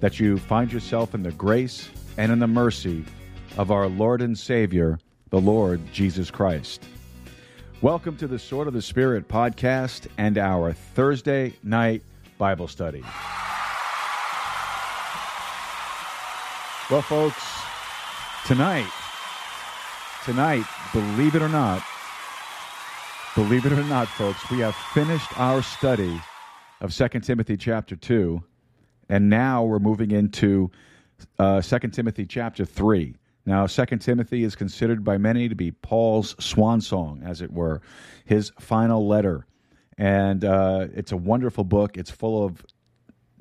that you find yourself in the grace and in the mercy of our Lord and Savior, the Lord Jesus Christ. Welcome to the Sword of the Spirit podcast and our Thursday night Bible study. Well, folks, tonight, tonight, believe it or not, believe it or not, folks, we have finished our study of 2 Timothy chapter 2 and now we're moving into uh, 2 Timothy chapter 3. Now, 2 Timothy is considered by many to be Paul's swan song, as it were, his final letter. And uh, it's a wonderful book. It's full of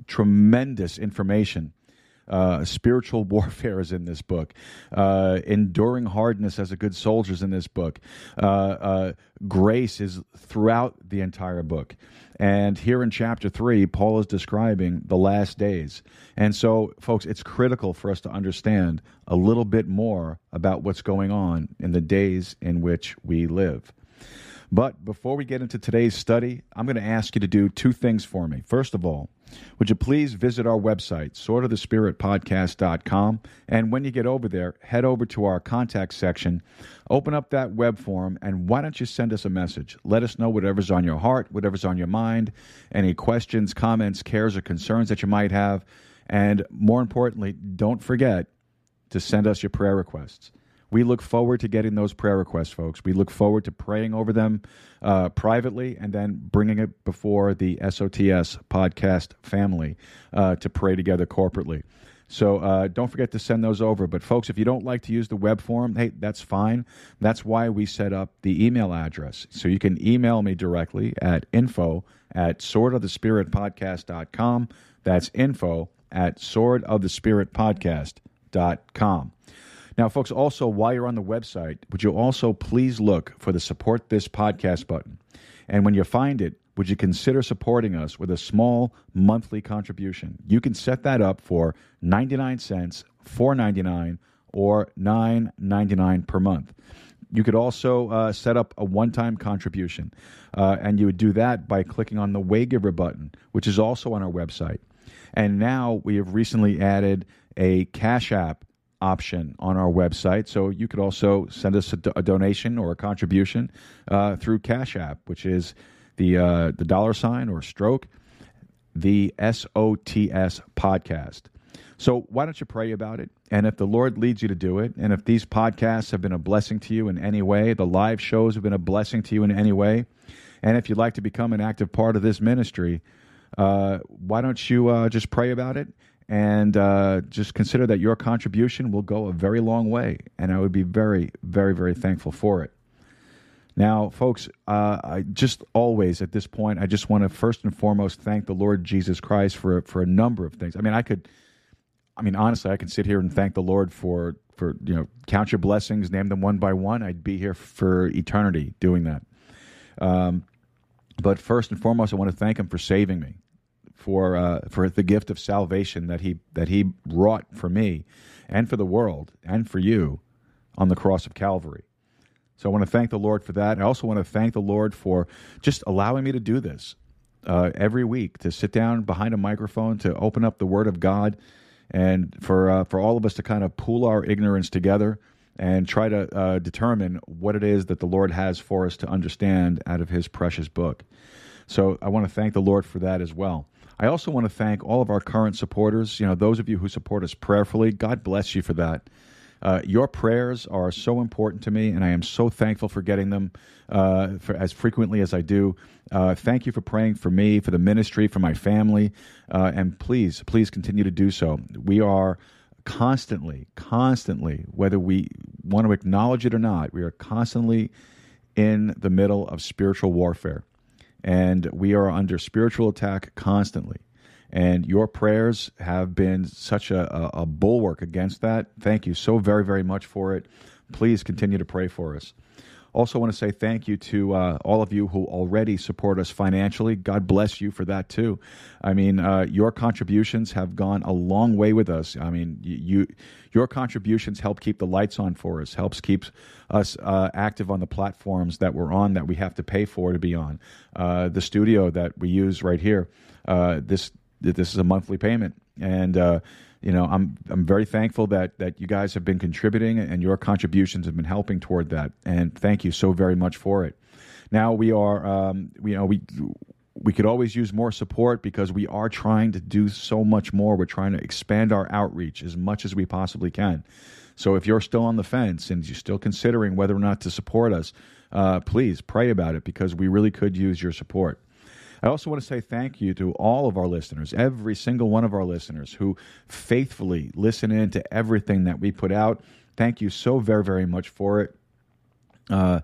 tremendous information. Uh, spiritual warfare is in this book. Uh, enduring hardness as a good soldier is in this book. Uh, uh, grace is throughout the entire book. And here in chapter three, Paul is describing the last days. And so, folks, it's critical for us to understand a little bit more about what's going on in the days in which we live. But before we get into today's study, I'm going to ask you to do two things for me. First of all, would you please visit our website, swordofthespiritpodcast.com? And when you get over there, head over to our contact section, open up that web form, and why don't you send us a message? Let us know whatever's on your heart, whatever's on your mind, any questions, comments, cares, or concerns that you might have. And more importantly, don't forget to send us your prayer requests. We look forward to getting those prayer requests, folks. We look forward to praying over them uh, privately and then bringing it before the SOTS podcast family uh, to pray together corporately. So uh, don't forget to send those over. But folks, if you don't like to use the web form, hey, that's fine. That's why we set up the email address. So you can email me directly at info at swordofthespiritpodcast.com. That's info at swordofthespiritpodcast.com. Now, folks, also while you're on the website, would you also please look for the support this podcast button? And when you find it, would you consider supporting us with a small monthly contribution? You can set that up for 99 cents, 4.99 or 9.99 per month. You could also uh, set up a one-time contribution, uh, and you would do that by clicking on the Waygiver button, which is also on our website. And now we have recently added a Cash App option on our website. So you could also send us a, do- a donation or a contribution uh, through Cash App, which is the uh, the dollar sign or stroke, the SOTS podcast. So why don't you pray about it? And if the Lord leads you to do it, and if these podcasts have been a blessing to you in any way, the live shows have been a blessing to you in any way, and if you'd like to become an active part of this ministry, uh, why don't you uh, just pray about it and uh, just consider that your contribution will go a very long way, and I would be very, very, very thankful for it. Now, folks, uh, I just always at this point, I just want to first and foremost thank the Lord Jesus Christ for for a number of things. I mean, I could, I mean, honestly, I can sit here and thank the Lord for for you know count your blessings, name them one by one. I'd be here for eternity doing that. Um, but first and foremost, I want to thank Him for saving me for uh, for the gift of salvation that he that he wrought for me and for the world and for you on the cross of Calvary. So I want to thank the Lord for that. I also want to thank the Lord for just allowing me to do this uh, every week to sit down behind a microphone to open up the Word of God and for uh, for all of us to kind of pool our ignorance together and try to uh, determine what it is that the Lord has for us to understand out of His precious book. So I want to thank the Lord for that as well. I also want to thank all of our current supporters. You know, those of you who support us prayerfully, God bless you for that. Uh, your prayers are so important to me, and I am so thankful for getting them uh, for as frequently as I do. Uh, thank you for praying for me, for the ministry, for my family, uh, and please, please continue to do so. We are constantly, constantly, whether we want to acknowledge it or not, we are constantly in the middle of spiritual warfare. And we are under spiritual attack constantly. And your prayers have been such a, a, a bulwark against that. Thank you so very, very much for it. Please continue to pray for us. Also, want to say thank you to uh, all of you who already support us financially. God bless you for that too. I mean, uh, your contributions have gone a long way with us. I mean, you, your contributions help keep the lights on for us, helps keep us uh, active on the platforms that we're on that we have to pay for to be on. Uh, the studio that we use right here. Uh, this this is a monthly payment, and uh, you know, I'm I'm very thankful that that you guys have been contributing and your contributions have been helping toward that. And thank you so very much for it. Now we are, um, you know, we we could always use more support because we are trying to do so much more. We're trying to expand our outreach as much as we possibly can. So if you're still on the fence and you're still considering whether or not to support us, uh, please pray about it because we really could use your support. I also want to say thank you to all of our listeners, every single one of our listeners who faithfully listen in to everything that we put out. Thank you so very, very much for it. Uh,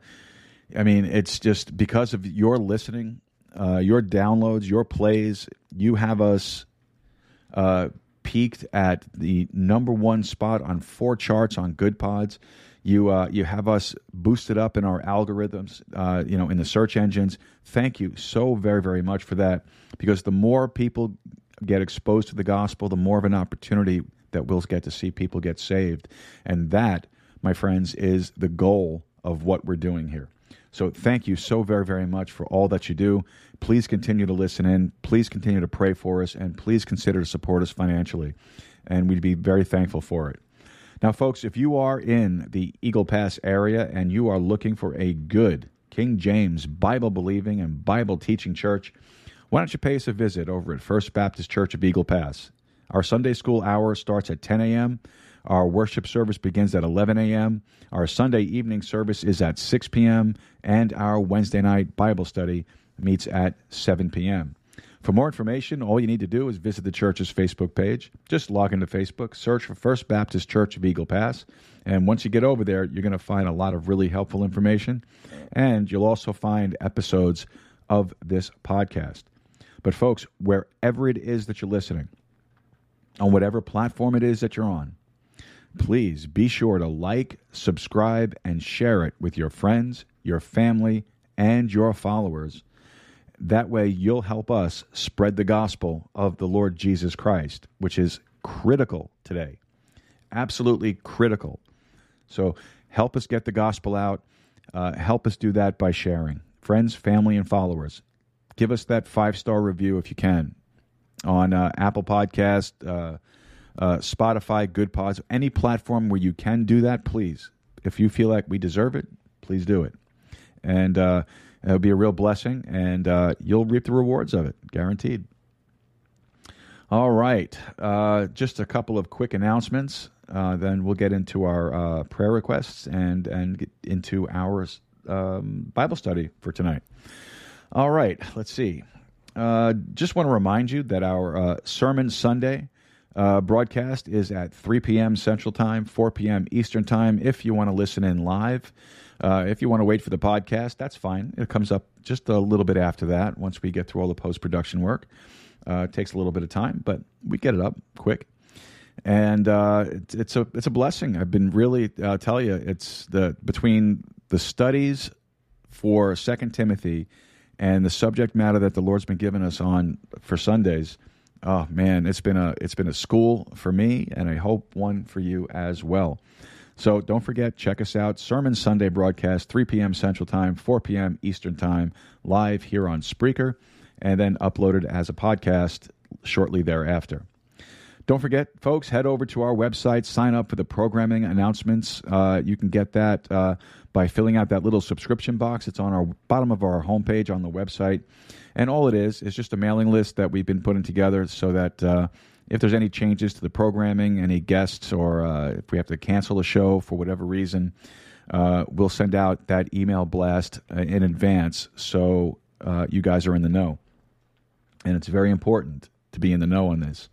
I mean, it's just because of your listening, uh, your downloads, your plays, you have us uh, peaked at the number one spot on four charts on Goodpods. You uh, you have us boosted up in our algorithms, uh, you know, in the search engines. Thank you so very very much for that. Because the more people get exposed to the gospel, the more of an opportunity that we'll get to see people get saved, and that, my friends, is the goal of what we're doing here. So thank you so very, very much for all that you do. Please continue to listen in. Please continue to pray for us, and please consider to support us financially. And we'd be very thankful for it. Now, folks, if you are in the Eagle Pass area and you are looking for a good King James Bible believing and Bible teaching church, why don't you pay us a visit over at First Baptist Church of Eagle Pass? Our Sunday school hour starts at 10 a.m. Our worship service begins at 11 a.m. Our Sunday evening service is at 6 p.m. And our Wednesday night Bible study meets at 7 p.m. For more information, all you need to do is visit the church's Facebook page. Just log into Facebook, search for First Baptist Church of Eagle Pass, and once you get over there, you're going to find a lot of really helpful information, and you'll also find episodes of this podcast. But, folks, wherever it is that you're listening, on whatever platform it is that you're on, please be sure to like, subscribe, and share it with your friends, your family, and your followers that way, you'll help us spread the gospel of the Lord Jesus Christ, which is critical today. Absolutely critical. So, help us get the gospel out. Uh, help us do that by sharing. Friends, family, and followers, give us that five star review if you can on uh, Apple Podcast, uh, uh, Spotify, Goodpods, any platform where you can do that. Please, if you feel like we deserve it, please do it. And uh, It'll be a real blessing, and uh, you'll reap the rewards of it, guaranteed. All right, uh, just a couple of quick announcements. Uh, then we'll get into our uh, prayer requests and and get into our um, Bible study for tonight. All right, let's see. Uh, just want to remind you that our uh, Sermon Sunday broadcast is at 3 p.m. Central Time, 4 p.m. Eastern Time. If you want to listen in live. Uh, if you want to wait for the podcast, that's fine. It comes up just a little bit after that once we get through all the post production work. Uh, it takes a little bit of time, but we get it up quick. And uh, it's, it's, a it's a blessing. I've been really I'll tell you it's the between the studies for Second Timothy and the subject matter that the Lord's been giving us on for Sundays. Oh man, it's been a it's been a school for me, and I hope one for you as well. So don't forget, check us out. Sermon Sunday broadcast, 3 p.m. Central Time, 4 p.m. Eastern Time, live here on Spreaker, and then uploaded as a podcast shortly thereafter. Don't forget, folks, head over to our website, sign up for the programming announcements. Uh, you can get that uh, by filling out that little subscription box. It's on our bottom of our homepage on the website. And all it is is just a mailing list that we've been putting together so that uh, if there's any changes to the programming, any guests, or uh, if we have to cancel a show for whatever reason, uh, we'll send out that email blast uh, in advance so you guys are in the know. And it's very important to be in the know on this.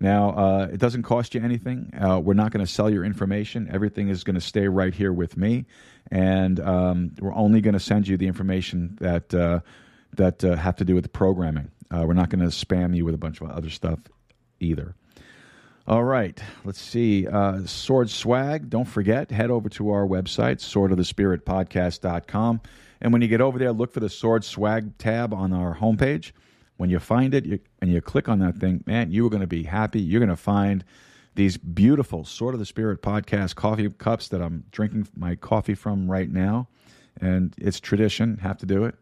Now, uh, it doesn't cost you anything. Uh, we're not going to sell your information. Everything is going to stay right here with me, and um, we're only going to send you the information that uh, that uh, have to do with the programming. Uh, we're not going to spam you with a bunch of other stuff either. All right, let's see. Uh, Sword Swag, don't forget, head over to our website, swordofthespiritpodcast.com. And when you get over there, look for the Sword Swag tab on our homepage. When you find it you, and you click on that thing, man, you are going to be happy. You're going to find these beautiful Sword of the Spirit podcast coffee cups that I'm drinking my coffee from right now. And it's tradition, have to do it.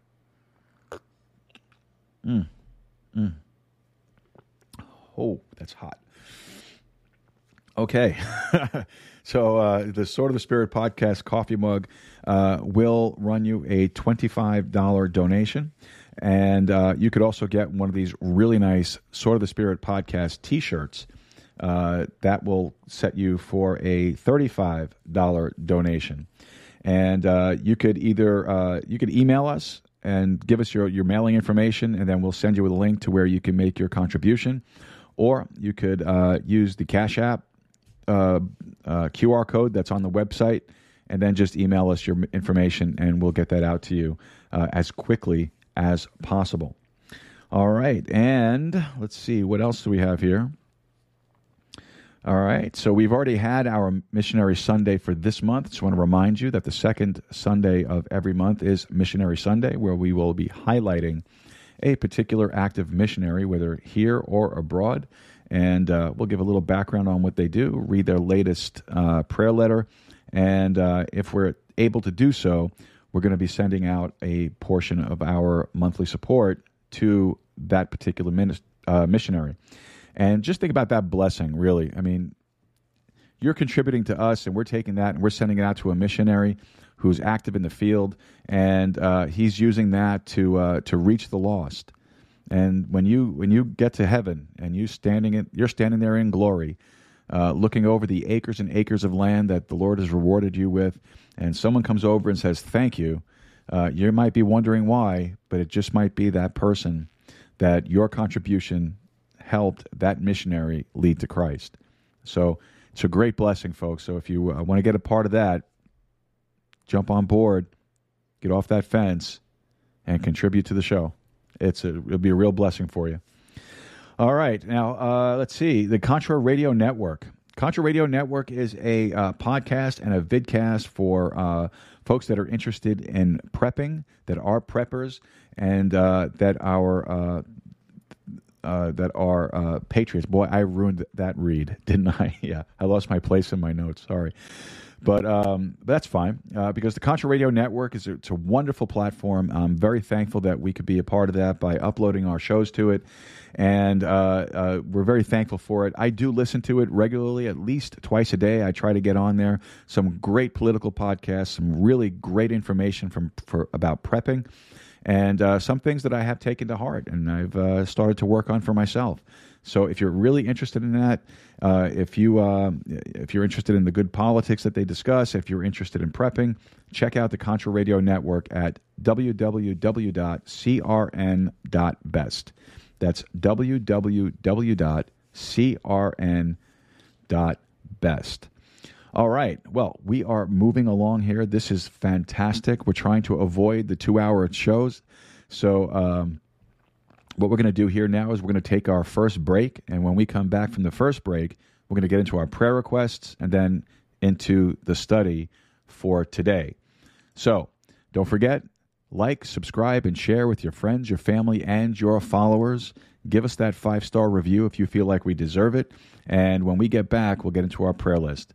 Mm. Mm. Oh, that's hot. Okay. so uh, the Sword of the Spirit podcast coffee mug uh, will run you a $25 donation. And uh, you could also get one of these really nice Sword of the Spirit podcast t shirts. Uh, that will set you for a $35 donation. And uh, you could either uh, you could email us and give us your, your mailing information, and then we'll send you a link to where you can make your contribution. Or you could uh, use the Cash App uh, QR code that's on the website, and then just email us your information, and we'll get that out to you as quickly as possible. All right, and let's see, what else do we have here? All right, so we've already had our Missionary Sunday for this month. Just want to remind you that the second Sunday of every month is Missionary Sunday, where we will be highlighting a particular active missionary, whether here or abroad. And uh, we'll give a little background on what they do, read their latest uh, prayer letter, and uh, if we're able to do so, we're going to be sending out a portion of our monthly support to that particular uh, missionary. And just think about that blessing, really. I mean, you're contributing to us, and we're taking that and we're sending it out to a missionary who's active in the field, and uh, he's using that to uh, to reach the lost. And when you when you get to heaven and you standing in, you're standing there in glory, uh, looking over the acres and acres of land that the Lord has rewarded you with, and someone comes over and says, Thank you, uh, you might be wondering why, but it just might be that person that your contribution helped that missionary lead to Christ. So it's a great blessing, folks. So if you uh, want to get a part of that, jump on board, get off that fence, and contribute to the show. It's a, it'll be a real blessing for you. All right. Now, uh, let's see. The Contra Radio Network. Contra Radio Network is a uh, podcast and a vidcast for uh, folks that are interested in prepping, that are preppers, and uh, that are uh, uh, that are uh, patriots. Boy, I ruined that read, didn't I? yeah, I lost my place in my notes. Sorry. But um, that's fine uh, because the Contra Radio Network is a, it's a wonderful platform. I'm very thankful that we could be a part of that by uploading our shows to it, and uh, uh, we're very thankful for it. I do listen to it regularly, at least twice a day. I try to get on there. Some great political podcasts, some really great information from for about prepping and uh, some things that I have taken to heart and I've uh, started to work on for myself. So if you're really interested in that, uh, if you uh, if you're interested in the good politics that they discuss, if you're interested in prepping, check out the Contra Radio Network at www.crn.best. That's www.crn.best. All right. Well, we are moving along here. This is fantastic. We're trying to avoid the two hour shows. So, um, what we're going to do here now is we're going to take our first break. And when we come back from the first break, we're going to get into our prayer requests and then into the study for today. So don't forget, like, subscribe, and share with your friends, your family, and your followers. Give us that five star review if you feel like we deserve it. And when we get back, we'll get into our prayer list.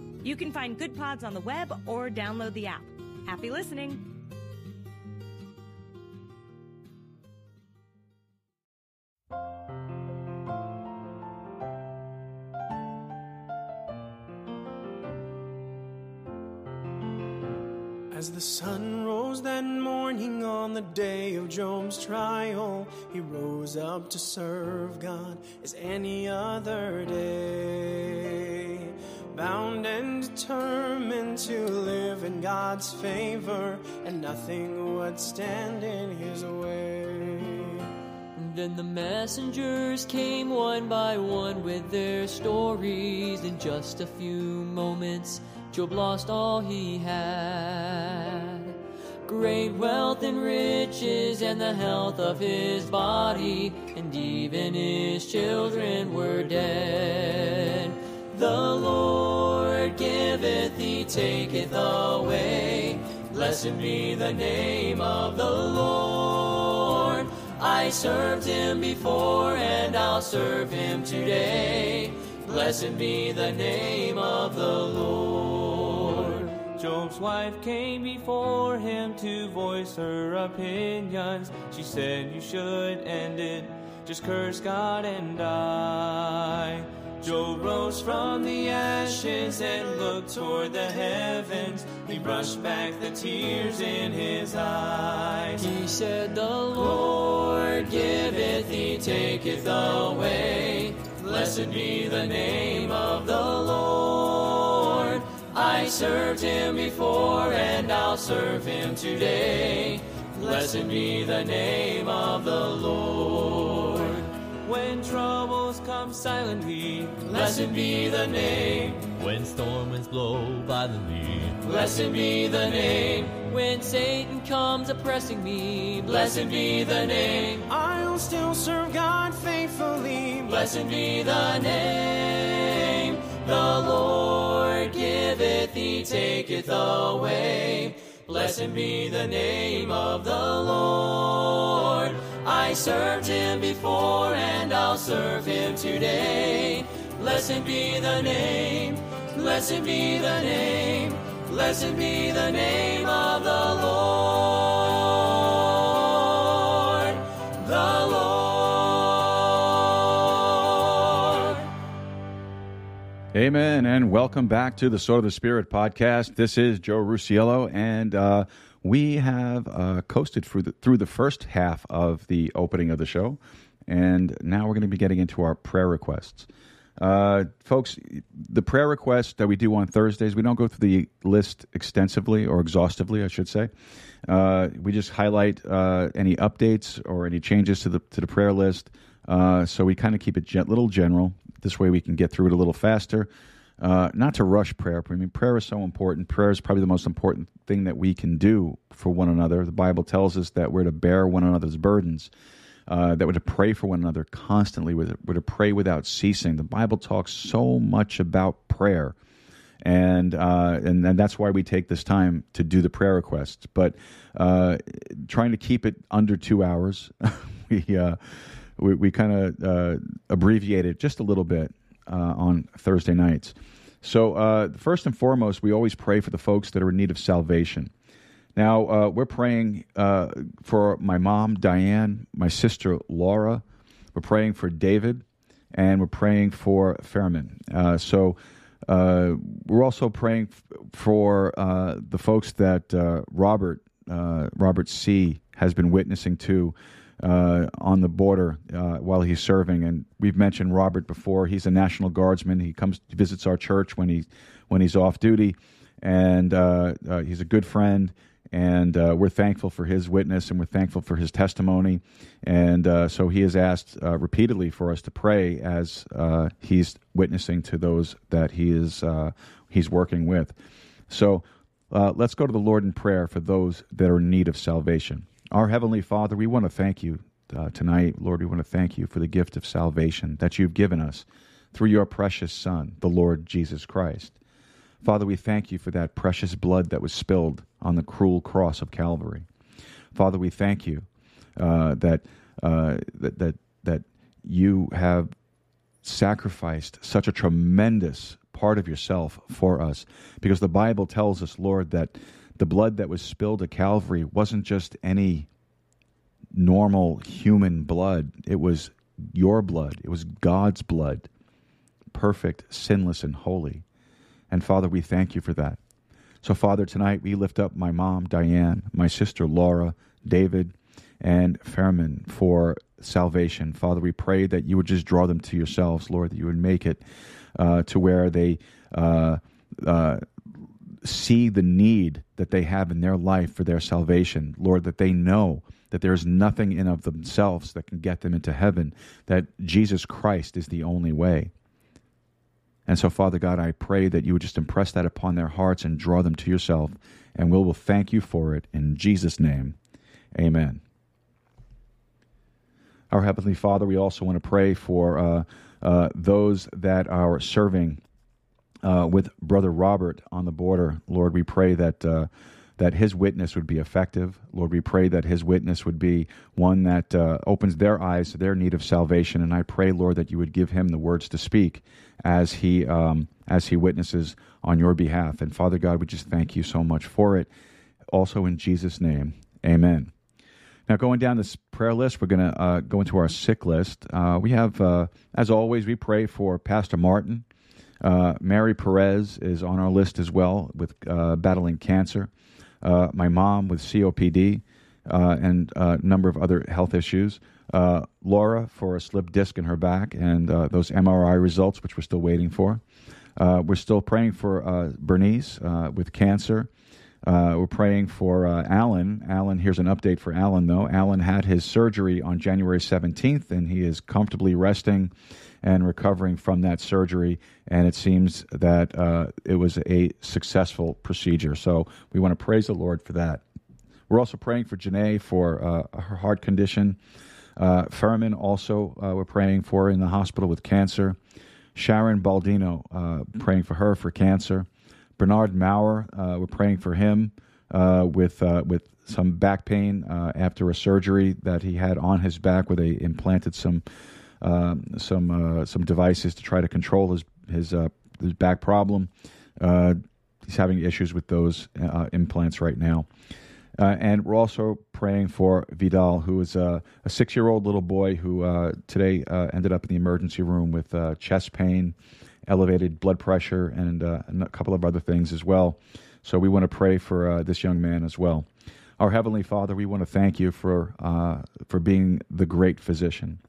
You can find Goodpods on the web or download the app. Happy listening! As the sun rose that morning on the day of Job's trial, he rose up to serve God as any other day. Bound and determined to live in God's favor, and nothing would stand in his way. Then the messengers came one by one with their stories. In just a few moments, Job lost all he had. Great wealth and riches, and the health of his body, and even his children were dead. The Lord giveth, he taketh away. Blessed be the name of the Lord. I served him before, and I'll serve him today. Blessed be the name of the Lord. Job's wife came before him to voice her opinions. She said, You should end it, just curse God and die. Job rose from the ashes and looked toward the heavens. He brushed back the tears in his eyes. He said, The Lord giveth, he taketh away. Blessed be the name of the Lord. I served him before, and I'll serve him today. Blessed be the name of the Lord. Troubles come silently, Blessed be the name. When storm winds blow violently, Blessed be the name. When Satan comes oppressing me, blessed be the name. I'll still serve God faithfully. Blessed be the name. The Lord giveth, he taketh away. Blessed be the name of the Lord. I served him before, and I'll serve him today. Blessed be the name. Blessed be the name. Blessed be the name of the Lord. The Lord. Amen, and welcome back to the Sword of the Spirit podcast. This is Joe Rusiello, and uh, we have uh, coasted through the, through the first half of the opening of the show, and now we're going to be getting into our prayer requests. Uh, folks, the prayer requests that we do on Thursdays, we don't go through the list extensively or exhaustively, I should say. Uh, we just highlight uh, any updates or any changes to the to the prayer list. Uh, so we kind of keep it a little general. This way, we can get through it a little faster. Uh, not to rush prayer. I mean, prayer is so important. Prayer is probably the most important thing that we can do for one another. The Bible tells us that we're to bear one another's burdens uh, that we're to pray for one another constantly, we're to, pray without ceasing. The Bible talks so much about prayer. And, uh, and and that's why we take this time to do the prayer requests. But uh, trying to keep it under two hours, we uh, we, we kind of uh, abbreviate it just a little bit uh, on Thursday nights. So uh, first and foremost, we always pray for the folks that are in need of salvation. Now, uh, we're praying uh, for my mom, Diane, my sister, Laura. We're praying for David, and we're praying for Fairman. Uh, so uh, we're also praying f- for uh, the folks that Robert, Robert C., has been witnessing to on the border while he's serving. And we've mentioned Robert before. He's a National Guardsman. He comes visits our church when, he, when he's off duty, and he's a good friend and uh, we're thankful for his witness and we're thankful for his testimony. And uh, so he has asked uh, repeatedly for us to pray as uh, he's witnessing to those that he is uh, he's working with. So uh, let's go to the Lord in prayer for those that are in need of salvation. Our heavenly Father, we want to thank you uh, tonight, Lord, we want to thank you for the gift of salvation that you've given us through your precious Son, the Lord Jesus Christ. Father, we thank you for that precious blood that was spilled on the cruel cross of Calvary. Father, we thank you uh, that, uh, that that that you have sacrificed such a tremendous part of yourself for us, because the Bible tells us, Lord, that the blood that was spilled at Calvary wasn't just any normal human blood; it was your blood. It was God's blood, perfect, sinless, and holy. And Father, we thank you for that. So, Father, tonight we lift up my mom, Diane, my sister, Laura, David, and Fairman for salvation. Father, we pray that you would just draw them to yourselves, Lord, that you would make it uh, to where they uh, uh, see the need that they have in their life for their salvation. Lord, that they know that there is nothing in of themselves that can get them into heaven, that Jesus Christ is the only way. And so, Father God, I pray that you would just impress that upon their hearts and draw them to yourself. And we will thank you for it. In Jesus' name, amen. Our Heavenly Father, we also want to pray for uh, uh, those that are serving uh, with Brother Robert on the border. Lord, we pray that uh, that his witness would be effective. Lord, we pray that his witness would be one that uh, opens their eyes to their need of salvation. And I pray, Lord, that you would give him the words to speak as he um, as he witnesses on your behalf. And Father God, we just thank you so much for it. Also in Jesus' name, Amen. Now, going down this prayer list, we're going to uh, go into our sick list. Uh, we have, uh, as always, we pray for Pastor Martin. Uh, Mary Perez is on our list as well with uh, battling cancer uh, my mom with COPD, uh, and a number of other health issues. Uh, Laura for a slipped disc in her back and uh, those MRI results, which we're still waiting for. Uh, we're still praying for uh, Bernice with cancer. We're praying for Alan. Alan, here's an update for Alan, though. Alan had his surgery on January 17th, and he is comfortably resting and recovering from that surgery. And it seems that uh, it was a successful procedure. So we want to praise the Lord for that. We're also praying for Janae for uh, her heart condition. Uh, Furman also uh, we're praying for in the hospital with cancer. Sharon Baldino, uh, praying for her for cancer. Bernard Maurer, uh, we're praying for him uh, with with some back pain after a surgery that he had on his back, where they implanted some um, some uh, some devices to try to control his his, uh, his back problem. Uh, he's having issues with those uh, implants right now. Uh, and we're also praying for Vidal, who is a, a six year old little boy who today ended up in the emergency room with chest pain, elevated blood pressure, and a couple of other things as well. So we want to pray for this young man as well. Our Heavenly Father, we want to thank you for, for being the great physician.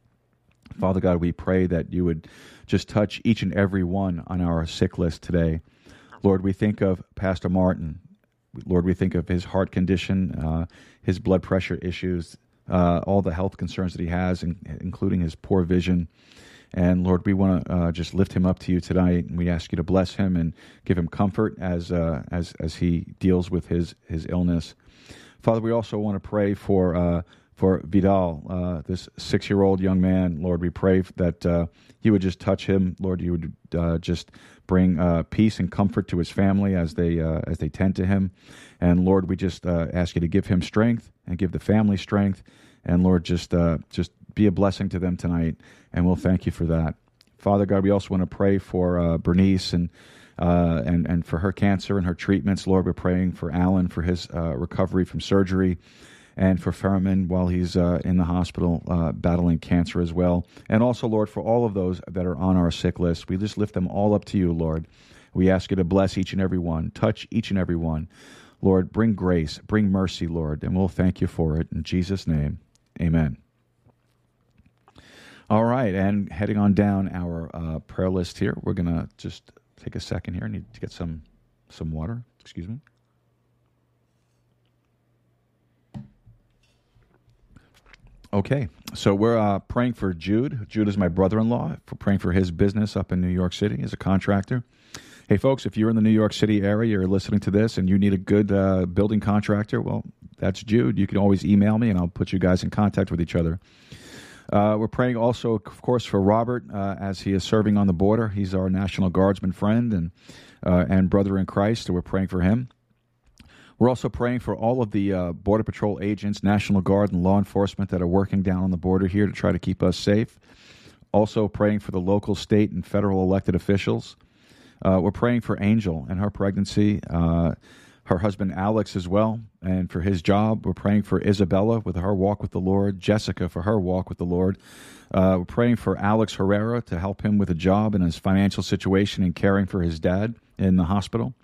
Father God, we pray that you would just touch each and every one on our sick list today. Lord, we think of Pastor Martin. Lord, we think of his heart condition, uh, his blood pressure issues, uh, all the health concerns that he has, including his poor vision. And Lord, we want to uh, just lift him up to you tonight, and we ask you to bless him and give him comfort as uh, as as he deals with his his illness. Father, we also want to pray for uh, for Vidal, uh, this six year old young man. Lord, we pray that uh, you would just touch him. Lord, you would uh, just bring uh, peace and comfort to his family as they uh, as they tend to him. And Lord, we just uh, ask you to give him strength and give the family strength. And Lord, just just be a blessing to them tonight. And we'll thank you for that. Father God, we also want to pray for Bernice and. and and for her cancer and her treatments, Lord, we're praying for Alan for his recovery from surgery and for Furman while he's uh, in the hospital uh, battling cancer as well. And also, Lord, for all of those that are on our sick list, we just lift them all up to you, Lord. We ask you to bless each and every one, touch each and every one. Lord, bring grace, bring mercy, Lord, and we'll thank you for it. In Jesus' name, amen. All right, and heading on down our uh, prayer list here, we're to just take a second here. I need to get some, some water. Excuse me. Okay, so we're uh, praying for Jude. Jude is my brother-in-law. For praying for his business up in New York City as a contractor. Hey, folks, if you're in the New York City area, you're listening to this, and you need a good uh, building contractor, well, that's Jude. You can always email me, and I'll put you guys in contact with each other. Uh, we're praying also, of course, for Robert uh, as he is serving on the border. He's our National Guardsman friend and uh, and brother in Christ. So we're praying for him. We're also praying for all of the uh, Border Patrol agents, National Guard, and law enforcement that are working down on the border here to try to keep us safe. Also praying for the local, state, and federal elected officials. Uh, we're praying for Angel and her pregnancy, uh, her husband Alex as well, and for his job. We're praying for Isabella with her walk with the Lord, Jessica for her walk with the Lord. Uh, we're praying for Alex Herrera to help him with a job and his financial situation and caring for his dad in the hospital.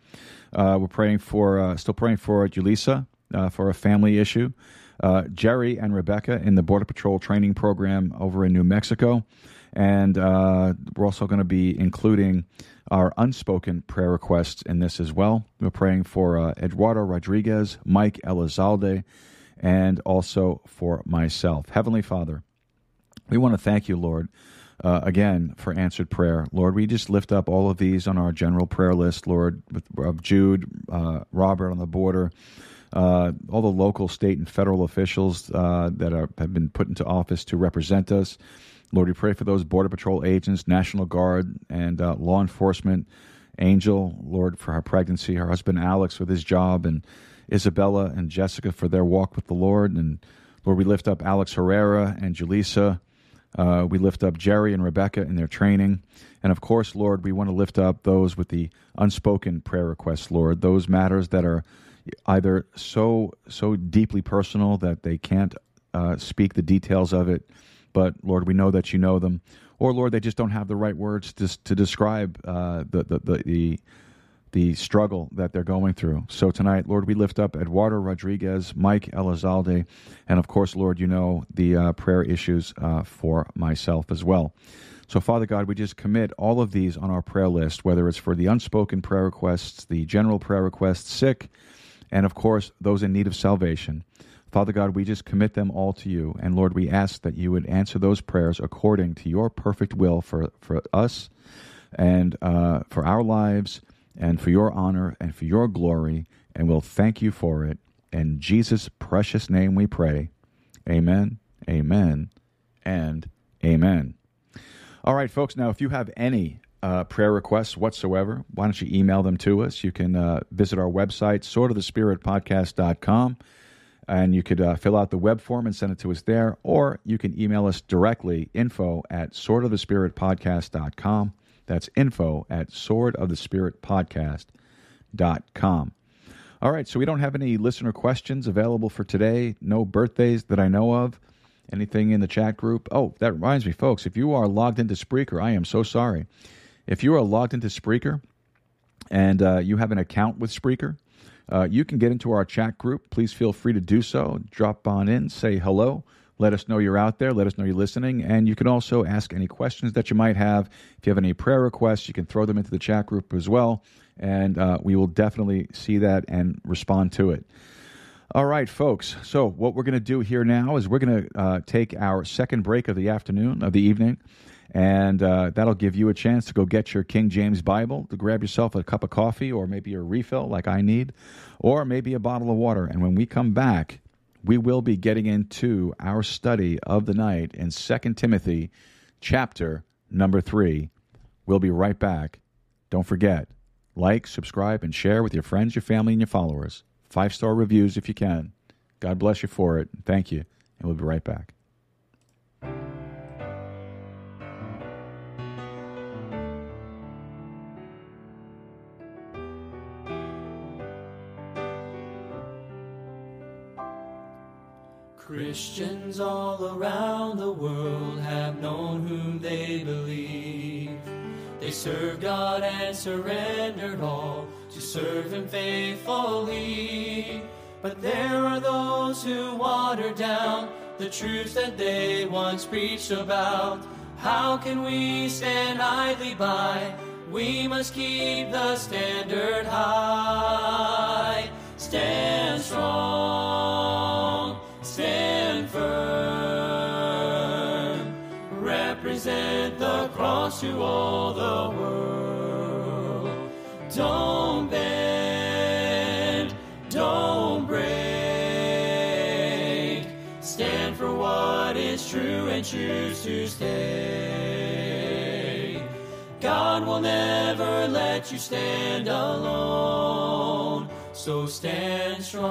Uh, we're praying for, uh, still praying for Julissa uh, for a family issue. Uh, Jerry and Rebecca in the Border Patrol training program over in New Mexico. And uh, we're also going to be including our unspoken prayer requests in this as well. We're praying for uh, Eduardo Rodriguez, Mike Elizalde, and also for myself. Heavenly Father, we want to thank you, Lord, uh, again for answered prayer. Lord, we just lift up all of these on our general prayer list, Lord, with, of Jude, uh, Robert on the border. Uh, all the local, state, and federal officials uh, that are, have been put into office to represent us. Lord, we pray for those Border Patrol agents, National Guard, and uh, law enforcement. Angel, Lord, for her pregnancy, her husband Alex with his job, and Isabella and Jessica for their walk with the Lord. And Lord, we lift up Alex Herrera and Julissa. Uh, we lift up Jerry and Rebecca in their training. And of course, Lord, we want to lift up those with the unspoken prayer requests, Lord, those matters that are either so so deeply personal that they can't uh, speak the details of it but Lord, we know that you know them. Or Lord, they just don't have the right words to, to describe uh, the, the, the, the the struggle that they're going through. So tonight, Lord, we lift up Eduardo Rodriguez, Mike Elizalde, and of course, Lord, you know the uh, prayer issues uh, for myself as well. So, Father God, we just commit all of these on our prayer list, whether it's for the unspoken prayer requests, the general prayer requests, sick, and of course, those in need of salvation. Father God, we just commit them all to you. And Lord, we ask that you would answer those prayers according to your perfect will for, for us and uh, for our lives and for your honor and for your glory. And we'll thank you for it. In Jesus' precious name we pray. Amen, amen, and amen. All right, folks. Now, if you have any uh, prayer requests whatsoever, why don't you email them to us? You can uh, visit our website, swordofthespiritpodcast.com and you could uh, fill out the web form and send it to us there, or you can email us directly, info at swordofthespiritpodcast.com. That's info at swordofthespiritpodcast.com. All right, so we don't have any listener questions available for today. No birthdays that I know of. Anything in the chat group? Oh, that reminds me, folks, if you are logged into Spreaker, I am so sorry. If you are logged into Spreaker and uh, you have an account with Spreaker, uh, you can get into our chat group. Please feel free to do so. Drop on in, say hello. Let us know you're out there. Let us know you're listening. And you can also ask any questions that you might have. If you have any prayer requests, you can throw them into the chat group as well. And uh, we will definitely see that and respond to it. All right, folks. So, what we're going to do here now is we're going to uh, take our second break of the afternoon, of the evening. And uh, that'll give you a chance to go get your King James Bible, to grab yourself a cup of coffee or maybe a refill like I need, or maybe a bottle of water. And when we come back, we will be getting into our study of the night in 2 Timothy chapter number 3. We'll be right back. Don't forget, like, subscribe, and share with your friends, your family, and your followers. Five star reviews if you can. God bless you for it. Thank you. And we'll be right back. Christians all around the world have known whom they believe. They serve God and surrendered all to serve Him faithfully. But there are those who water down the truths that they once preached about. How can we stand idly by? We must keep the standard high. Stand strong, stand firm. Represent the cross to all the world. Don't bend, don't break. Stand for what is true and choose to stay. God will never let you stand alone, so stand strong.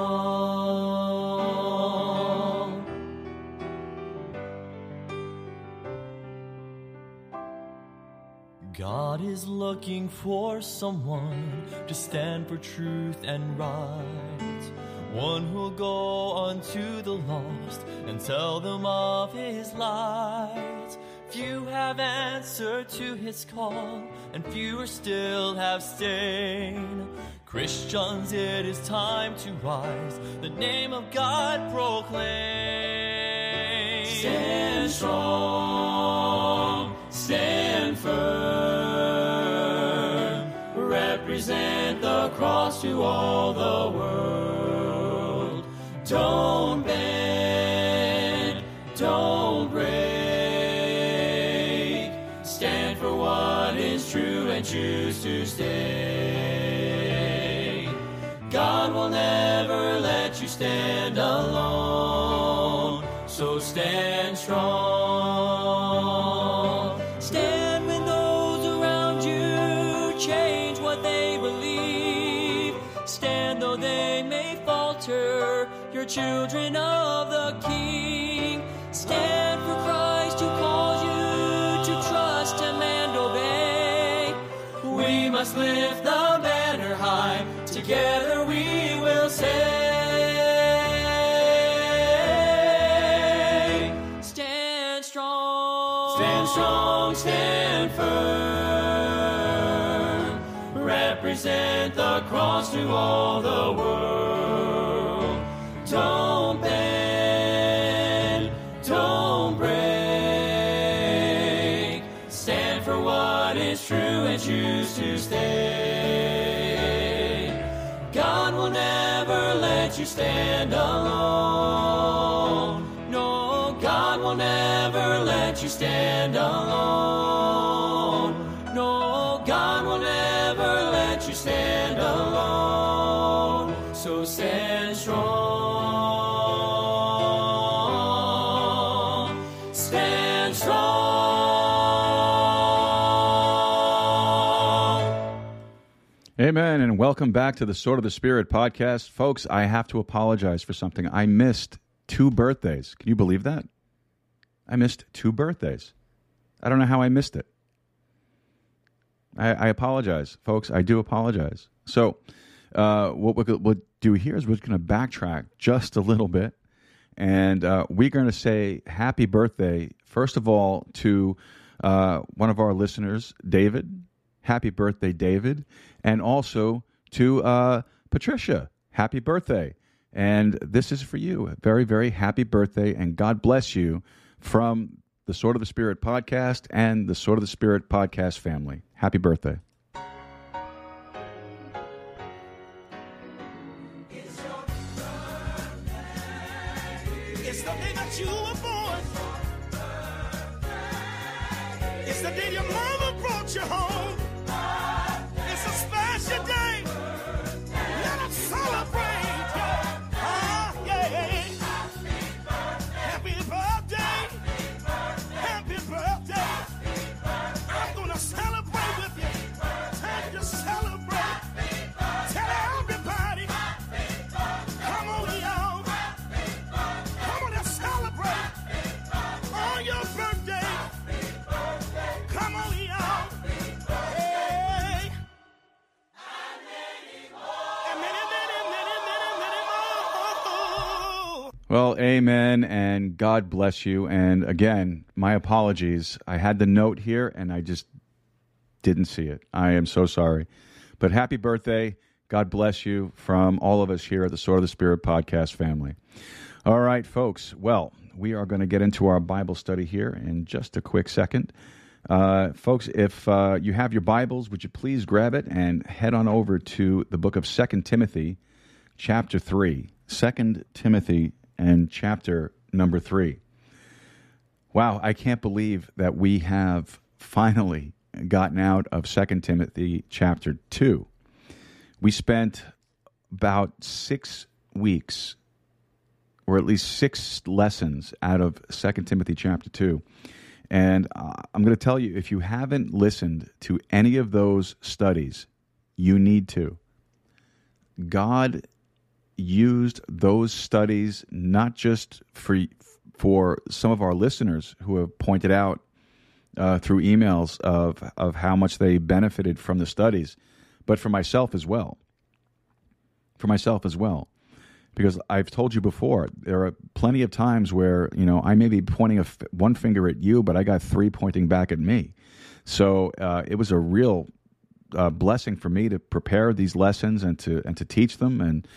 God is looking for someone to stand for truth and right. One who'll go unto the lost and tell them of his light. Few have answered to his call, and fewer still have stayed. Christians, it is time to rise, the name of God proclaim. Stand strong, stand firm, represent the cross to all the world. Don't bend, stand alone, so stand strong. Stand when those around you change what they believe. Stand though they may falter, you're children of the King. Stand for Christ who calls you to trust Him and obey. We must lift the to all the world. Don't bend, don't break. Stand for what is true and choose to stay. God will never let you stand alone. Amen, and welcome back to the Sword of the Spirit podcast. Folks, I have to apologize for something. I missed two birthdays. Can you believe that? I missed two birthdays. I don't know how I missed it. I, I apologize, folks. I do apologize. So, uh, what we'll, we'll do here is we're going to backtrack just a little bit, and uh, we're going to say happy birthday, first of all, to uh, one of our listeners, David. Happy birthday, David. And also to uh, Patricia. Happy birthday. And this is for you. Very, very happy birthday, and God bless you from the Sword of the Spirit podcast and the Sword of the Spirit podcast family. Happy birthday. God bless you. And again, my apologies. I had the note here and I just didn't see it. I am so sorry. But happy birthday. God bless you from all of us here at the Sword of the Spirit podcast family. All right, folks. Well, we are going to get into our Bible study here in just a quick second. Uh, folks, if uh, you have your Bibles, would you please grab it and head on over to the book of Second Timothy, chapter 3. 2 Timothy and chapter number 3. Wow, I can't believe that we have finally gotten out of 2 Timothy chapter 2. we spent about six weeks, or at least six lessons out of Second Timothy chapter 2. And uh, I'm going to tell you if you haven't listened to any of those studies, you need to. God used those studies not just for for some of our listeners who have pointed out uh, through emails of of how much they benefited from the studies, but for myself as well. For myself as well, because I've told you before, there are plenty of times where you know I may be pointing a f- one finger at you, but I got three pointing back at me. So uh, it was a real uh, blessing for me to prepare these lessons and to and to teach them and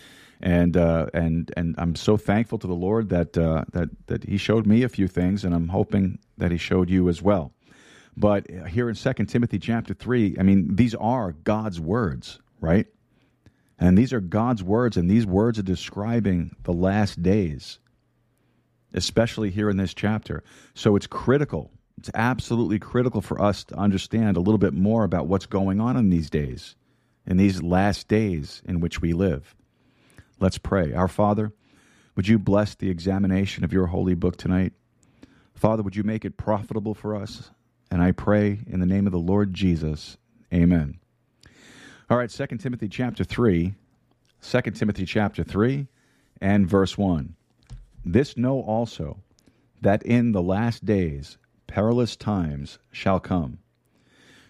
and uh, and and I'm so thankful to the Lord that uh, that that He showed me a few things, and I'm hoping that He showed you as well. But here in Second Timothy chapter three, I mean, these are God's words, right? And these are God's words, and these words are describing the last days, especially here in this chapter. So it's critical. It's absolutely critical for us to understand a little bit more about what's going on in these days, in these last days in which we live. Let's pray. Our Father, would you bless the examination of your holy book tonight? Father, would you make it profitable for us? And I pray in the name of the Lord Jesus. Amen. All right, 2 Timothy chapter 3. 2 Timothy chapter 3 and verse 1. This know also that in the last days perilous times shall come.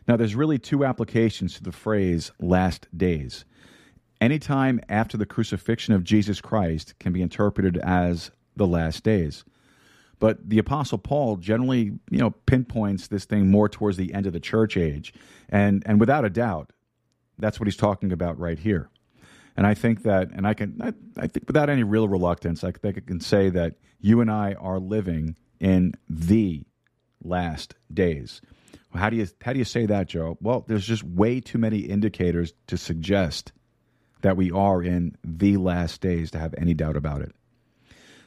Now, there's really two applications to the phrase last days. Anytime after the crucifixion of Jesus Christ can be interpreted as the last days. But the Apostle Paul generally, you know, pinpoints this thing more towards the end of the church age. And, and without a doubt, that's what he's talking about right here. And I think that, and I can, I, I think without any real reluctance, I think I can say that you and I are living in the last days. How do you how do you say that, Joe? Well, there's just way too many indicators to suggest that we are in the last days to have any doubt about it.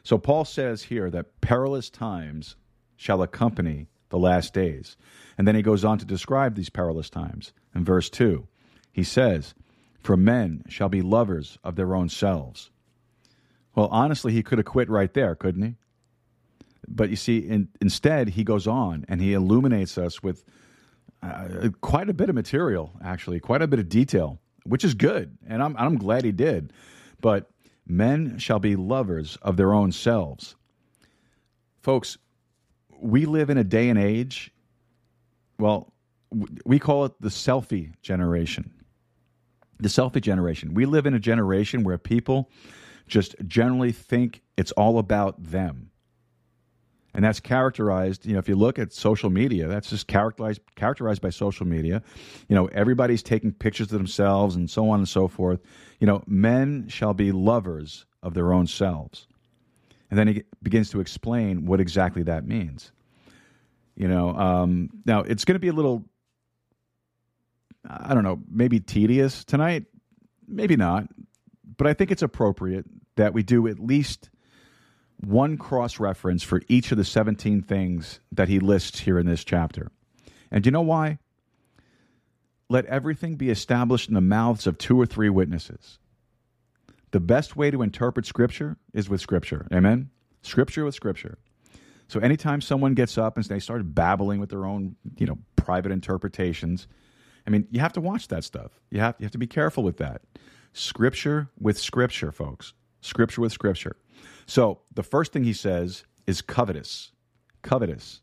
So Paul says here that perilous times shall accompany the last days. And then he goes on to describe these perilous times. In verse 2, he says, For men shall be lovers of their own selves. Well, honestly, he could have quit right there, couldn't he? But you see, in, instead, he goes on and he illuminates us with uh, quite a bit of material, actually, quite a bit of detail, which is good. And I'm, I'm glad he did. But men shall be lovers of their own selves. Folks, we live in a day and age, well, we call it the selfie generation. The selfie generation. We live in a generation where people just generally think it's all about them and that's characterized you know if you look at social media that's just characterized characterized by social media. You know everybody's taking pictures of themselves and so on and so forth. You know men shall be lovers of their own selves. And then he begins to explain what exactly that means. You know um, now it's going to be a little i don't know maybe tedious tonight maybe not but i think it's appropriate that we do at least one cross reference for each of the 17 things that he lists here in this chapter. And do you know why? Let everything be established in the mouths of two or three witnesses. The best way to interpret Scripture is with Scripture. Amen? Scripture with Scripture. So anytime someone gets up and they start babbling with their own, you know, private interpretations, I mean, you have to watch that stuff. You have, you have to be careful with that. Scripture with Scripture, folks. Scripture with Scripture. So the first thing he says is covetous. Covetous.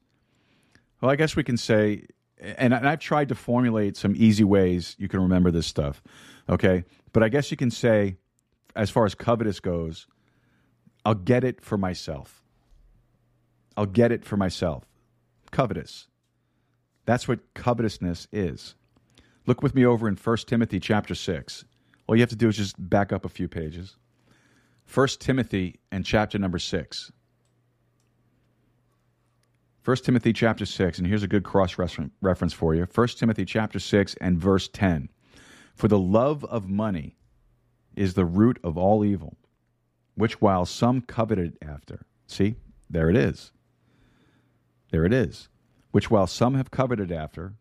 Well, I guess we can say, and I've tried to formulate some easy ways you can remember this stuff. Okay. But I guess you can say, as far as covetous goes, I'll get it for myself. I'll get it for myself. Covetous. That's what covetousness is. Look with me over in 1 Timothy chapter 6. All you have to do is just back up a few pages. 1 Timothy and chapter number 6. 1 Timothy chapter 6, and here's a good cross reference for you. 1 Timothy chapter 6 and verse 10. For the love of money is the root of all evil, which while some coveted after. See, there it is. There it is. Which while some have coveted after,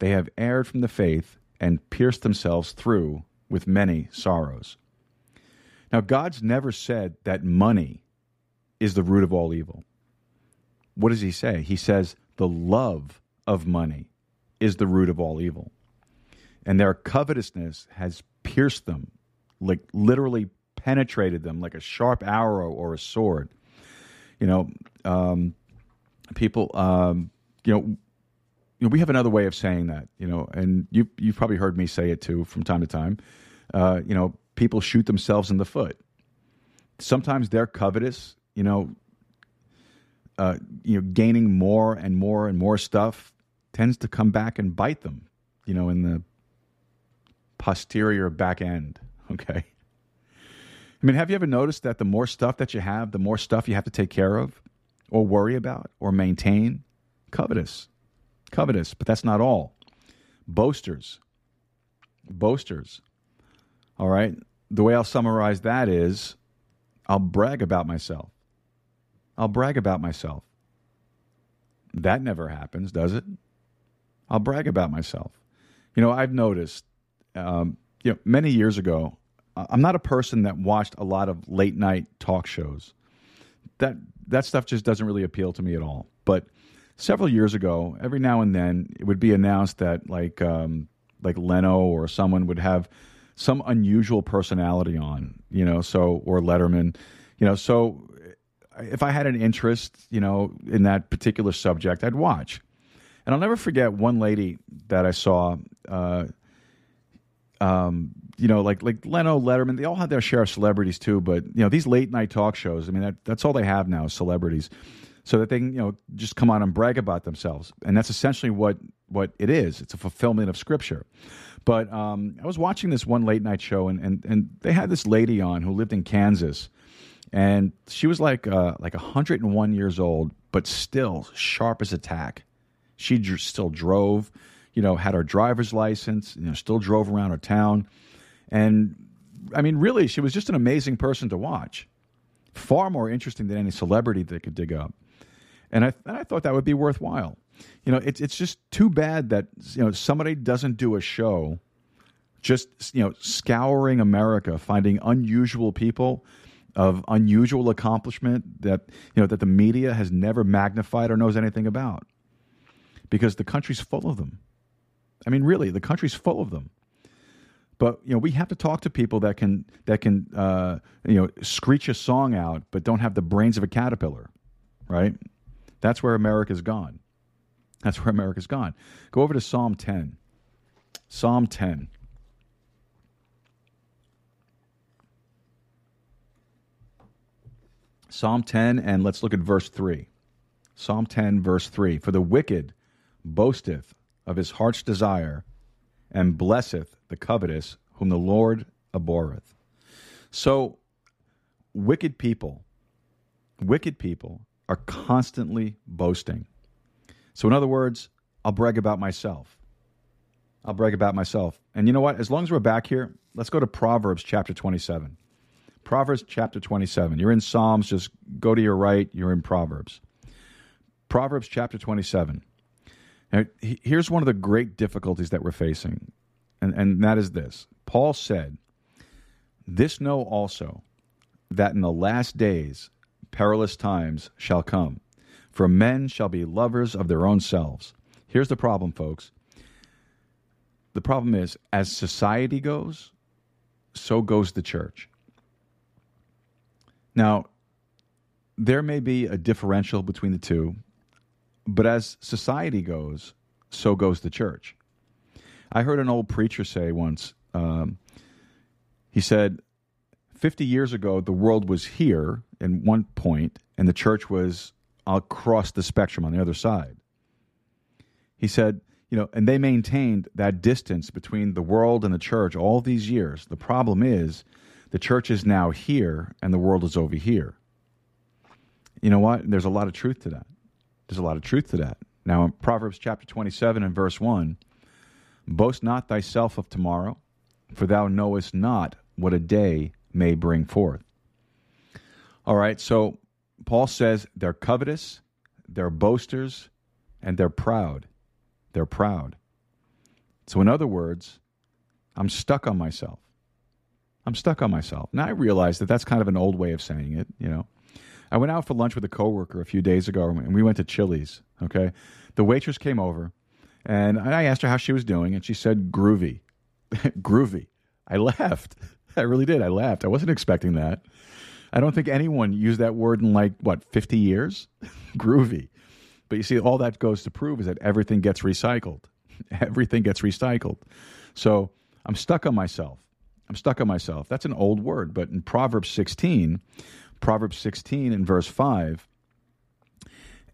they have erred from the faith and pierced themselves through with many sorrows. Now, God's never said that money is the root of all evil. What does he say? He says the love of money is the root of all evil. And their covetousness has pierced them, like literally penetrated them like a sharp arrow or a sword. You know, um, people, um, you know, you know, we have another way of saying that, you know, and you you've probably heard me say it too from time to time. Uh, you know, people shoot themselves in the foot. Sometimes they're covetous, you know, uh, you know, gaining more and more and more stuff tends to come back and bite them, you know, in the posterior back end. Okay. I mean, have you ever noticed that the more stuff that you have, the more stuff you have to take care of or worry about or maintain? Covetous. Covetous, but that's not all. Boasters. Boasters. All right. The way I'll summarize that is I'll brag about myself. I'll brag about myself. That never happens, does it? I'll brag about myself. You know, I've noticed, um, you know, many years ago, I'm not a person that watched a lot of late night talk shows. That that stuff just doesn't really appeal to me at all. But several years ago, every now and then, it would be announced that like um, like Leno or someone would have some unusual personality on, you know, so or Letterman, you know, so if I had an interest, you know, in that particular subject, I'd watch. And I'll never forget one lady that I saw. Uh, um, you know, like like Leno, Letterman, they all have their share of celebrities too. But you know, these late night talk shows, I mean, that, that's all they have now, celebrities, so that they can you know just come on and brag about themselves, and that's essentially what what it is. It's a fulfillment of scripture. But um, I was watching this one late night show, and and and they had this lady on who lived in Kansas, and she was like uh, like 101 years old, but still sharp as a tack. She dr- still drove, you know, had her driver's license, you know, still drove around her town, and I mean, really, she was just an amazing person to watch. Far more interesting than any celebrity they could dig up, and I and I thought that would be worthwhile. You know, it's it's just too bad that you know somebody doesn't do a show just you know scouring America, finding unusual people of unusual accomplishment that you know that the media has never magnified or knows anything about, because the country's full of them. I mean, really, the country's full of them. But you know, we have to talk to people that can that can uh, you know screech a song out, but don't have the brains of a caterpillar, right? That's where America's gone. That's where America's gone. Go over to Psalm ten. Psalm ten. Psalm 10, and let's look at verse 3. Psalm 10, verse 3. For the wicked boasteth of his heart's desire, and blesseth the covetous, whom the Lord abhorreth. So, wicked people, wicked people are constantly boasting. So, in other words, I'll brag about myself. I'll brag about myself. And you know what? As long as we're back here, let's go to Proverbs chapter 27. Proverbs chapter 27. You're in Psalms, just go to your right, you're in Proverbs. Proverbs chapter 27. Now, here's one of the great difficulties that we're facing, and, and that is this. Paul said, This know also, that in the last days perilous times shall come, for men shall be lovers of their own selves. Here's the problem, folks. The problem is, as society goes, so goes the church. Now, there may be a differential between the two, but as society goes, so goes the church. I heard an old preacher say once, um, he said, 50 years ago, the world was here in one point, and the church was across the spectrum on the other side. He said, you know, and they maintained that distance between the world and the church all these years. The problem is the church is now here and the world is over here. You know what? There's a lot of truth to that. There's a lot of truth to that. Now, in Proverbs chapter 27 and verse 1 Boast not thyself of tomorrow, for thou knowest not what a day may bring forth. All right, so Paul says they're covetous, they're boasters, and they're proud. They're proud. So, in other words, I'm stuck on myself. I'm stuck on myself. Now I realize that that's kind of an old way of saying it. You know, I went out for lunch with a coworker a few days ago, and we went to Chili's. Okay, the waitress came over, and I asked her how she was doing, and she said groovy, groovy. I laughed. I really did. I laughed. I wasn't expecting that. I don't think anyone used that word in like what 50 years. groovy. But you see, all that goes to prove is that everything gets recycled. Everything gets recycled. So I'm stuck on myself. I'm stuck on myself. That's an old word, but in Proverbs 16, Proverbs 16 in verse 5,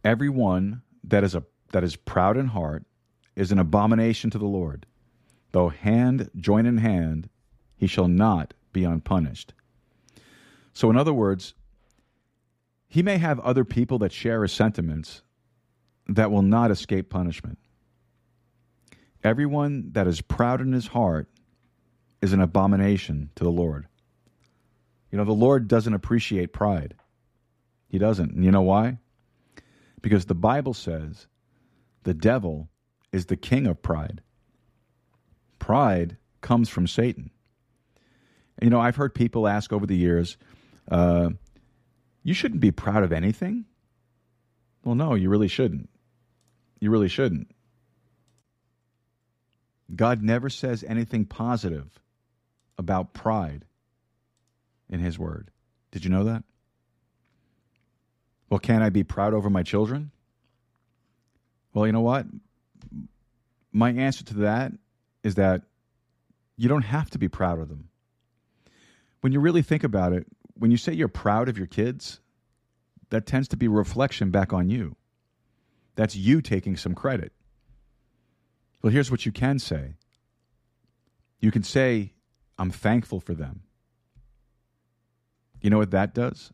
everyone that is a that is proud in heart is an abomination to the Lord. Though hand join in hand, he shall not be unpunished. So in other words, he may have other people that share his sentiments that will not escape punishment. Everyone that is proud in his heart is an abomination to the Lord. You know, the Lord doesn't appreciate pride. He doesn't. And you know why? Because the Bible says the devil is the king of pride. Pride comes from Satan. You know, I've heard people ask over the years, uh, you shouldn't be proud of anything. Well, no, you really shouldn't. You really shouldn't. God never says anything positive about pride in His Word. Did you know that? Well, can I be proud over my children? Well, you know what? My answer to that is that you don't have to be proud of them. When you really think about it, when you say you're proud of your kids, that tends to be reflection back on you. That's you taking some credit. Well, here's what you can say you can say, I'm thankful for them. You know what that does?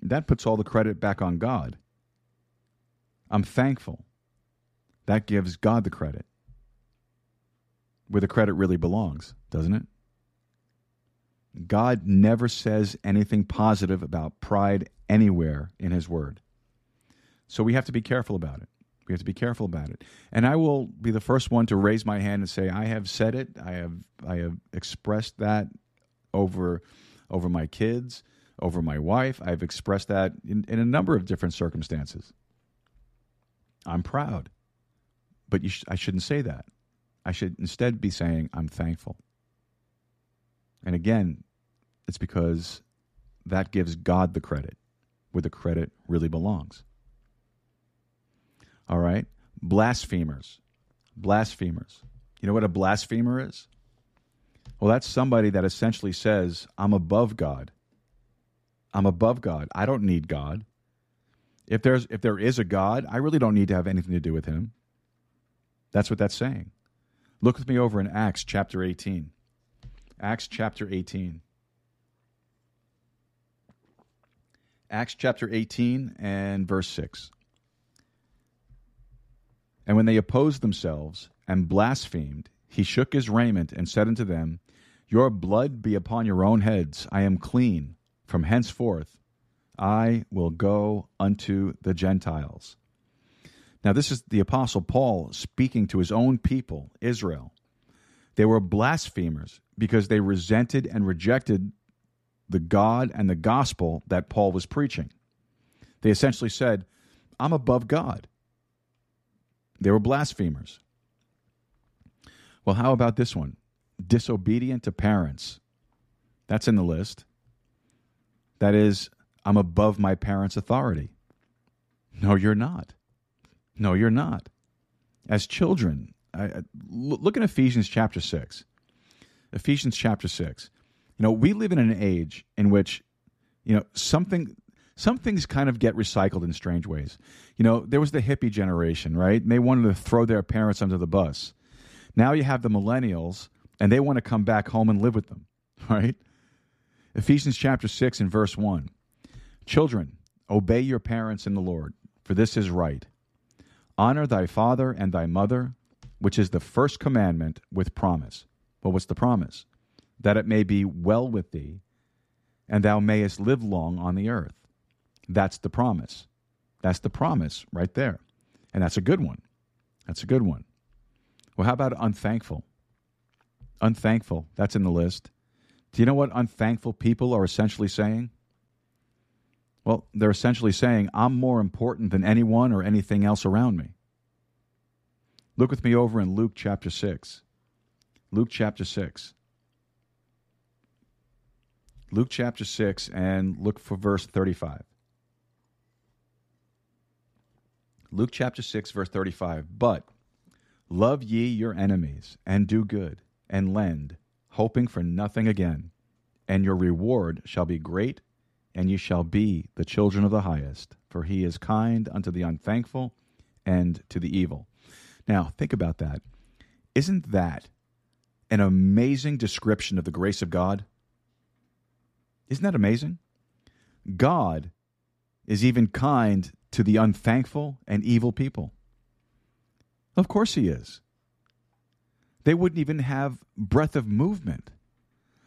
That puts all the credit back on God. I'm thankful. That gives God the credit. Where the credit really belongs, doesn't it? God never says anything positive about pride anywhere in His Word. So we have to be careful about it. We have to be careful about it. And I will be the first one to raise my hand and say, I have said it. I have I have expressed that over over my kids, over my wife. I've expressed that in, in a number of different circumstances. I'm proud. But sh- I shouldn't say that. I should instead be saying, I'm thankful. And again, it's because that gives God the credit where the credit really belongs. All right? Blasphemers. Blasphemers. You know what a blasphemer is? Well, that's somebody that essentially says, I'm above God. I'm above God. I don't need God. If there's if there is a God, I really don't need to have anything to do with him. That's what that's saying. Look with me over in Acts chapter 18. Acts chapter 18. Acts chapter 18 and verse 6. And when they opposed themselves and blasphemed, he shook his raiment and said unto them, Your blood be upon your own heads. I am clean. From henceforth I will go unto the Gentiles. Now, this is the Apostle Paul speaking to his own people, Israel. They were blasphemers because they resented and rejected the God and the gospel that Paul was preaching. They essentially said, I'm above God. They were blasphemers. Well, how about this one? Disobedient to parents. That's in the list. That is, I'm above my parents' authority. No, you're not. No, you're not. As children, I, look in Ephesians chapter 6. Ephesians chapter 6. You know, we live in an age in which, you know, something some things kind of get recycled in strange ways. You know, there was the hippie generation, right? And they wanted to throw their parents under the bus. Now you have the millennials, and they want to come back home and live with them, right? Ephesians chapter 6 and verse 1. Children, obey your parents in the Lord, for this is right. Honor thy father and thy mother, which is the first commandment with promise. Well, what's the promise? That it may be well with thee, and thou mayest live long on the earth. That's the promise. That's the promise right there. And that's a good one. That's a good one. Well, how about unthankful? Unthankful. That's in the list. Do you know what unthankful people are essentially saying? Well, they're essentially saying, I'm more important than anyone or anything else around me. Look with me over in Luke chapter 6. Luke chapter 6. Luke chapter 6, and look for verse 35. Luke chapter 6, verse 35. But love ye your enemies, and do good, and lend, hoping for nothing again. And your reward shall be great, and ye shall be the children of the highest. For he is kind unto the unthankful and to the evil. Now, think about that. Isn't that an amazing description of the grace of God? Isn't that amazing? God is even kind to the unthankful and evil people. Of course, He is. They wouldn't even have breath of movement.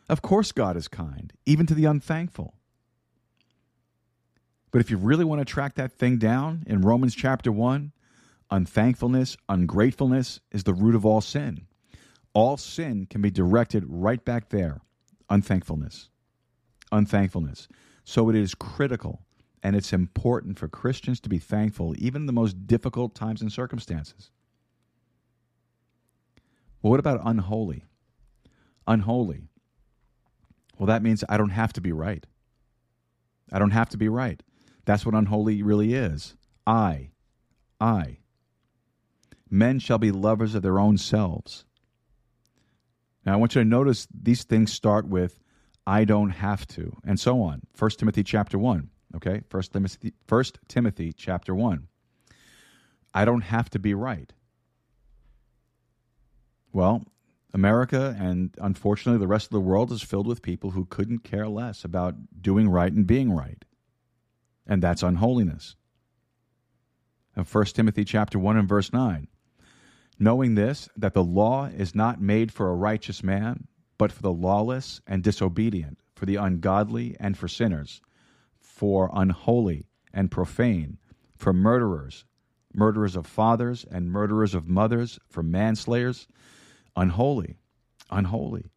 Of course, God is kind, even to the unthankful. But if you really want to track that thing down in Romans chapter 1, unthankfulness, ungratefulness is the root of all sin. All sin can be directed right back there unthankfulness. Unthankfulness. So it is critical and it's important for Christians to be thankful, even in the most difficult times and circumstances. Well, what about unholy? Unholy. Well, that means I don't have to be right. I don't have to be right. That's what unholy really is. I. I. Men shall be lovers of their own selves. Now, I want you to notice these things start with I don't have to, and so on. 1 Timothy chapter 1. Okay, First Timothy, First Timothy chapter one. I don't have to be right. Well, America and unfortunately the rest of the world is filled with people who couldn't care less about doing right and being right. And that's unholiness. Of 1 Timothy chapter 1 and verse 9. Knowing this, that the law is not made for a righteous man, but for the lawless and disobedient, for the ungodly and for sinners for unholy and profane, for murderers, murderers of fathers and murderers of mothers, for manslayers, unholy, unholy.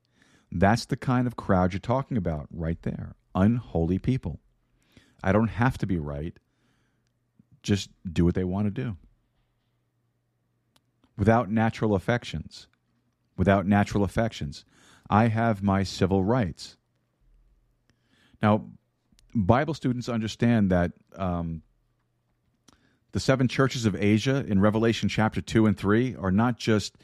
That's the kind of crowd you're talking about right there. Unholy people. I don't have to be right. Just do what they want to do. Without natural affections, without natural affections, I have my civil rights. Now, Bible students understand that um, the seven churches of Asia in Revelation chapter 2 and 3 are not just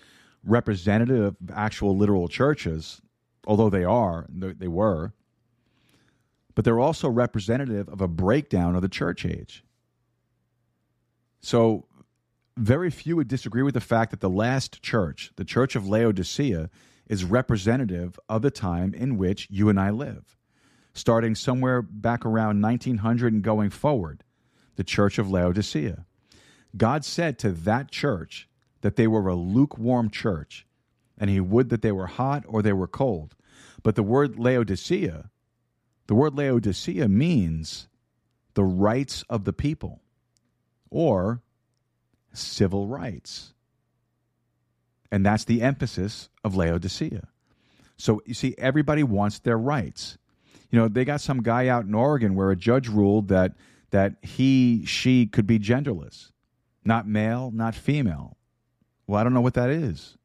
representative of actual literal churches, although they are, they were, but they're also representative of a breakdown of the church age. So, very few would disagree with the fact that the last church, the church of Laodicea, is representative of the time in which you and I live starting somewhere back around 1900 and going forward, the church of Laodicea. God said to that church that they were a lukewarm church, and he would that they were hot or they were cold. But the word Laodicea, the word Laodicea means the rights of the people or civil rights. And that's the emphasis of Laodicea. So you see, everybody wants their rights you know, they got some guy out in Oregon where a judge ruled that that he she could be genderless, not male, not female. Well, I don't know what that is,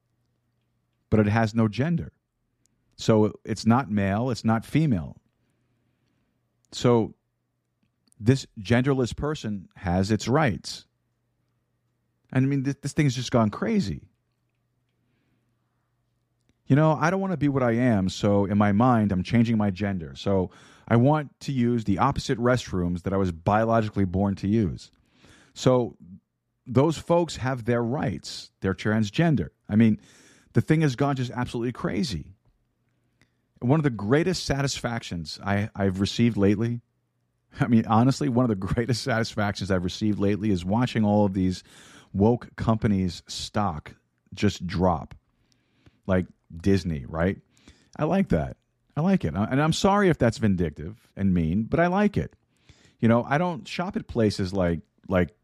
but it has no gender. So it's not male, it's not female. So this genderless person has its rights. And I mean, this, this thing's just gone crazy you know, I don't want to be what I am, so in my mind, I'm changing my gender. So I want to use the opposite restrooms that I was biologically born to use. So those folks have their rights. They're transgender. I mean, the thing has gone just absolutely crazy. One of the greatest satisfactions I, I've received lately, I mean, honestly, one of the greatest satisfactions I've received lately is watching all of these woke companies' stock just drop. Like Disney, right? I like that. I like it. And I'm sorry if that's vindictive and mean, but I like it. You know, I don't shop at places like like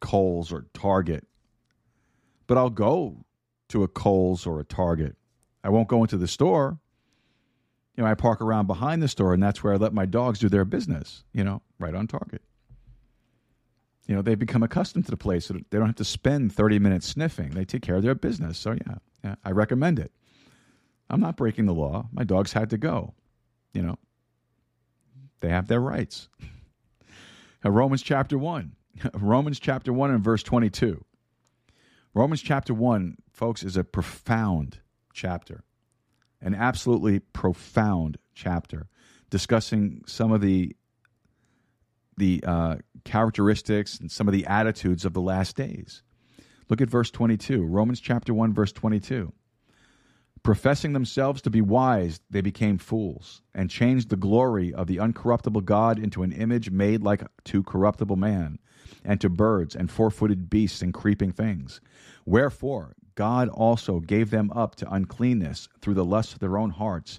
Kohl's or Target. But I'll go to a Kohl's or a Target. I won't go into the store. You know, I park around behind the store, and that's where I let my dogs do their business. You know, right on target. You know, they become accustomed to the place. They don't have to spend 30 minutes sniffing. They take care of their business. So, yeah, yeah, I recommend it. I'm not breaking the law. My dogs had to go. You know, they have their rights. Romans chapter 1. Romans chapter 1 and verse 22. Romans chapter 1, folks, is a profound chapter, an absolutely profound chapter, discussing some of the the uh, characteristics and some of the attitudes of the last days. Look at verse 22, Romans chapter 1, verse 22. Professing themselves to be wise, they became fools, and changed the glory of the uncorruptible God into an image made like to corruptible man, and to birds, and four footed beasts, and creeping things. Wherefore, God also gave them up to uncleanness through the lust of their own hearts,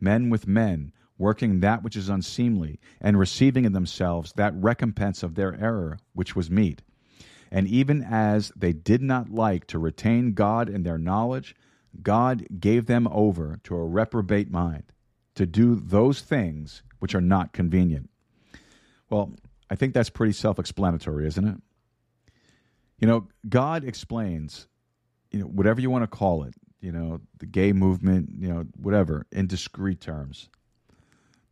men with men, working that which is unseemly, and receiving in themselves that recompense of their error which was meet. And even as they did not like to retain God in their knowledge, God gave them over to a reprobate mind to do those things which are not convenient. Well, I think that's pretty self explanatory, isn't it? You know, God explains, you know, whatever you want to call it, you know, the gay movement, you know, whatever, in discreet terms.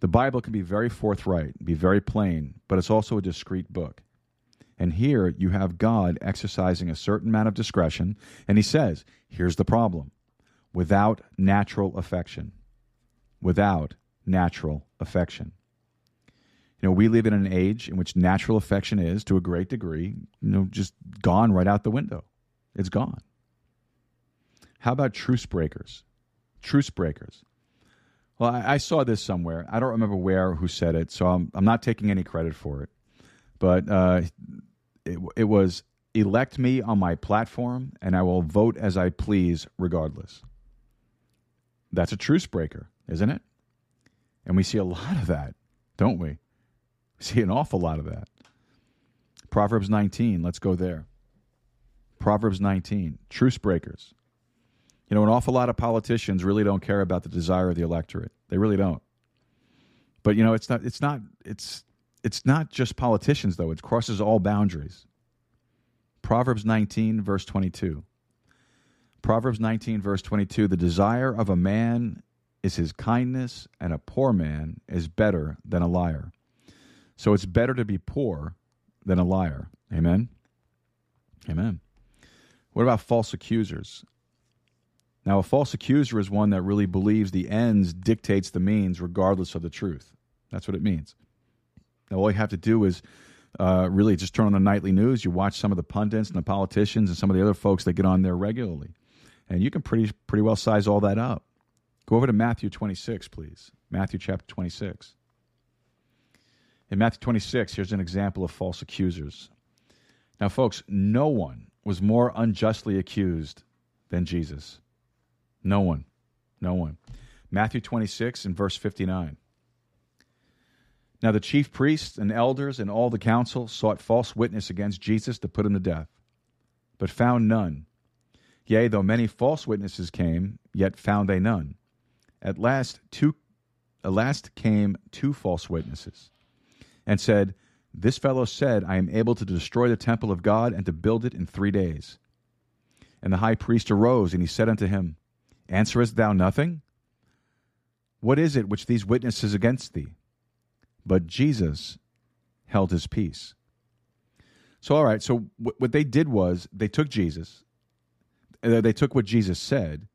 The Bible can be very forthright, be very plain, but it's also a discreet book. And here you have God exercising a certain amount of discretion, and he says, here's the problem without natural affection. Without natural affection. You know, we live in an age in which natural affection is, to a great degree, you know, just gone right out the window. It's gone. How about truce breakers? Truce breakers. Well, I, I saw this somewhere. I don't remember where who said it, so I'm, I'm not taking any credit for it. But uh, it, it was elect me on my platform, and I will vote as I please regardless. That's a truce breaker, isn't it? And we see a lot of that, don't we? We see an awful lot of that. Proverbs 19, let's go there. Proverbs 19, truce breakers. You know, an awful lot of politicians really don't care about the desire of the electorate. They really don't. But you know, it's not it's not it's it's not just politicians though. It crosses all boundaries. Proverbs 19 verse 22. Proverbs 19, verse 22 The desire of a man is his kindness, and a poor man is better than a liar. So it's better to be poor than a liar. Amen? Amen. What about false accusers? Now, a false accuser is one that really believes the ends dictates the means regardless of the truth. That's what it means. Now, all you have to do is uh, really just turn on the nightly news. You watch some of the pundits and the politicians and some of the other folks that get on there regularly and you can pretty pretty well size all that up. Go over to Matthew 26, please. Matthew chapter 26. In Matthew 26, here's an example of false accusers. Now, folks, no one was more unjustly accused than Jesus. No one. No one. Matthew 26 and verse 59. Now the chief priests and elders and all the council sought false witness against Jesus to put him to death, but found none. Yea, though many false witnesses came, yet found they none. At last, two, at last came two false witnesses, and said, This fellow said, I am able to destroy the temple of God and to build it in three days. And the high priest arose, and he said unto him, Answerest thou nothing? What is it which these witnesses against thee? But Jesus held his peace. So, all right, so what they did was they took Jesus, uh, they took what Jesus said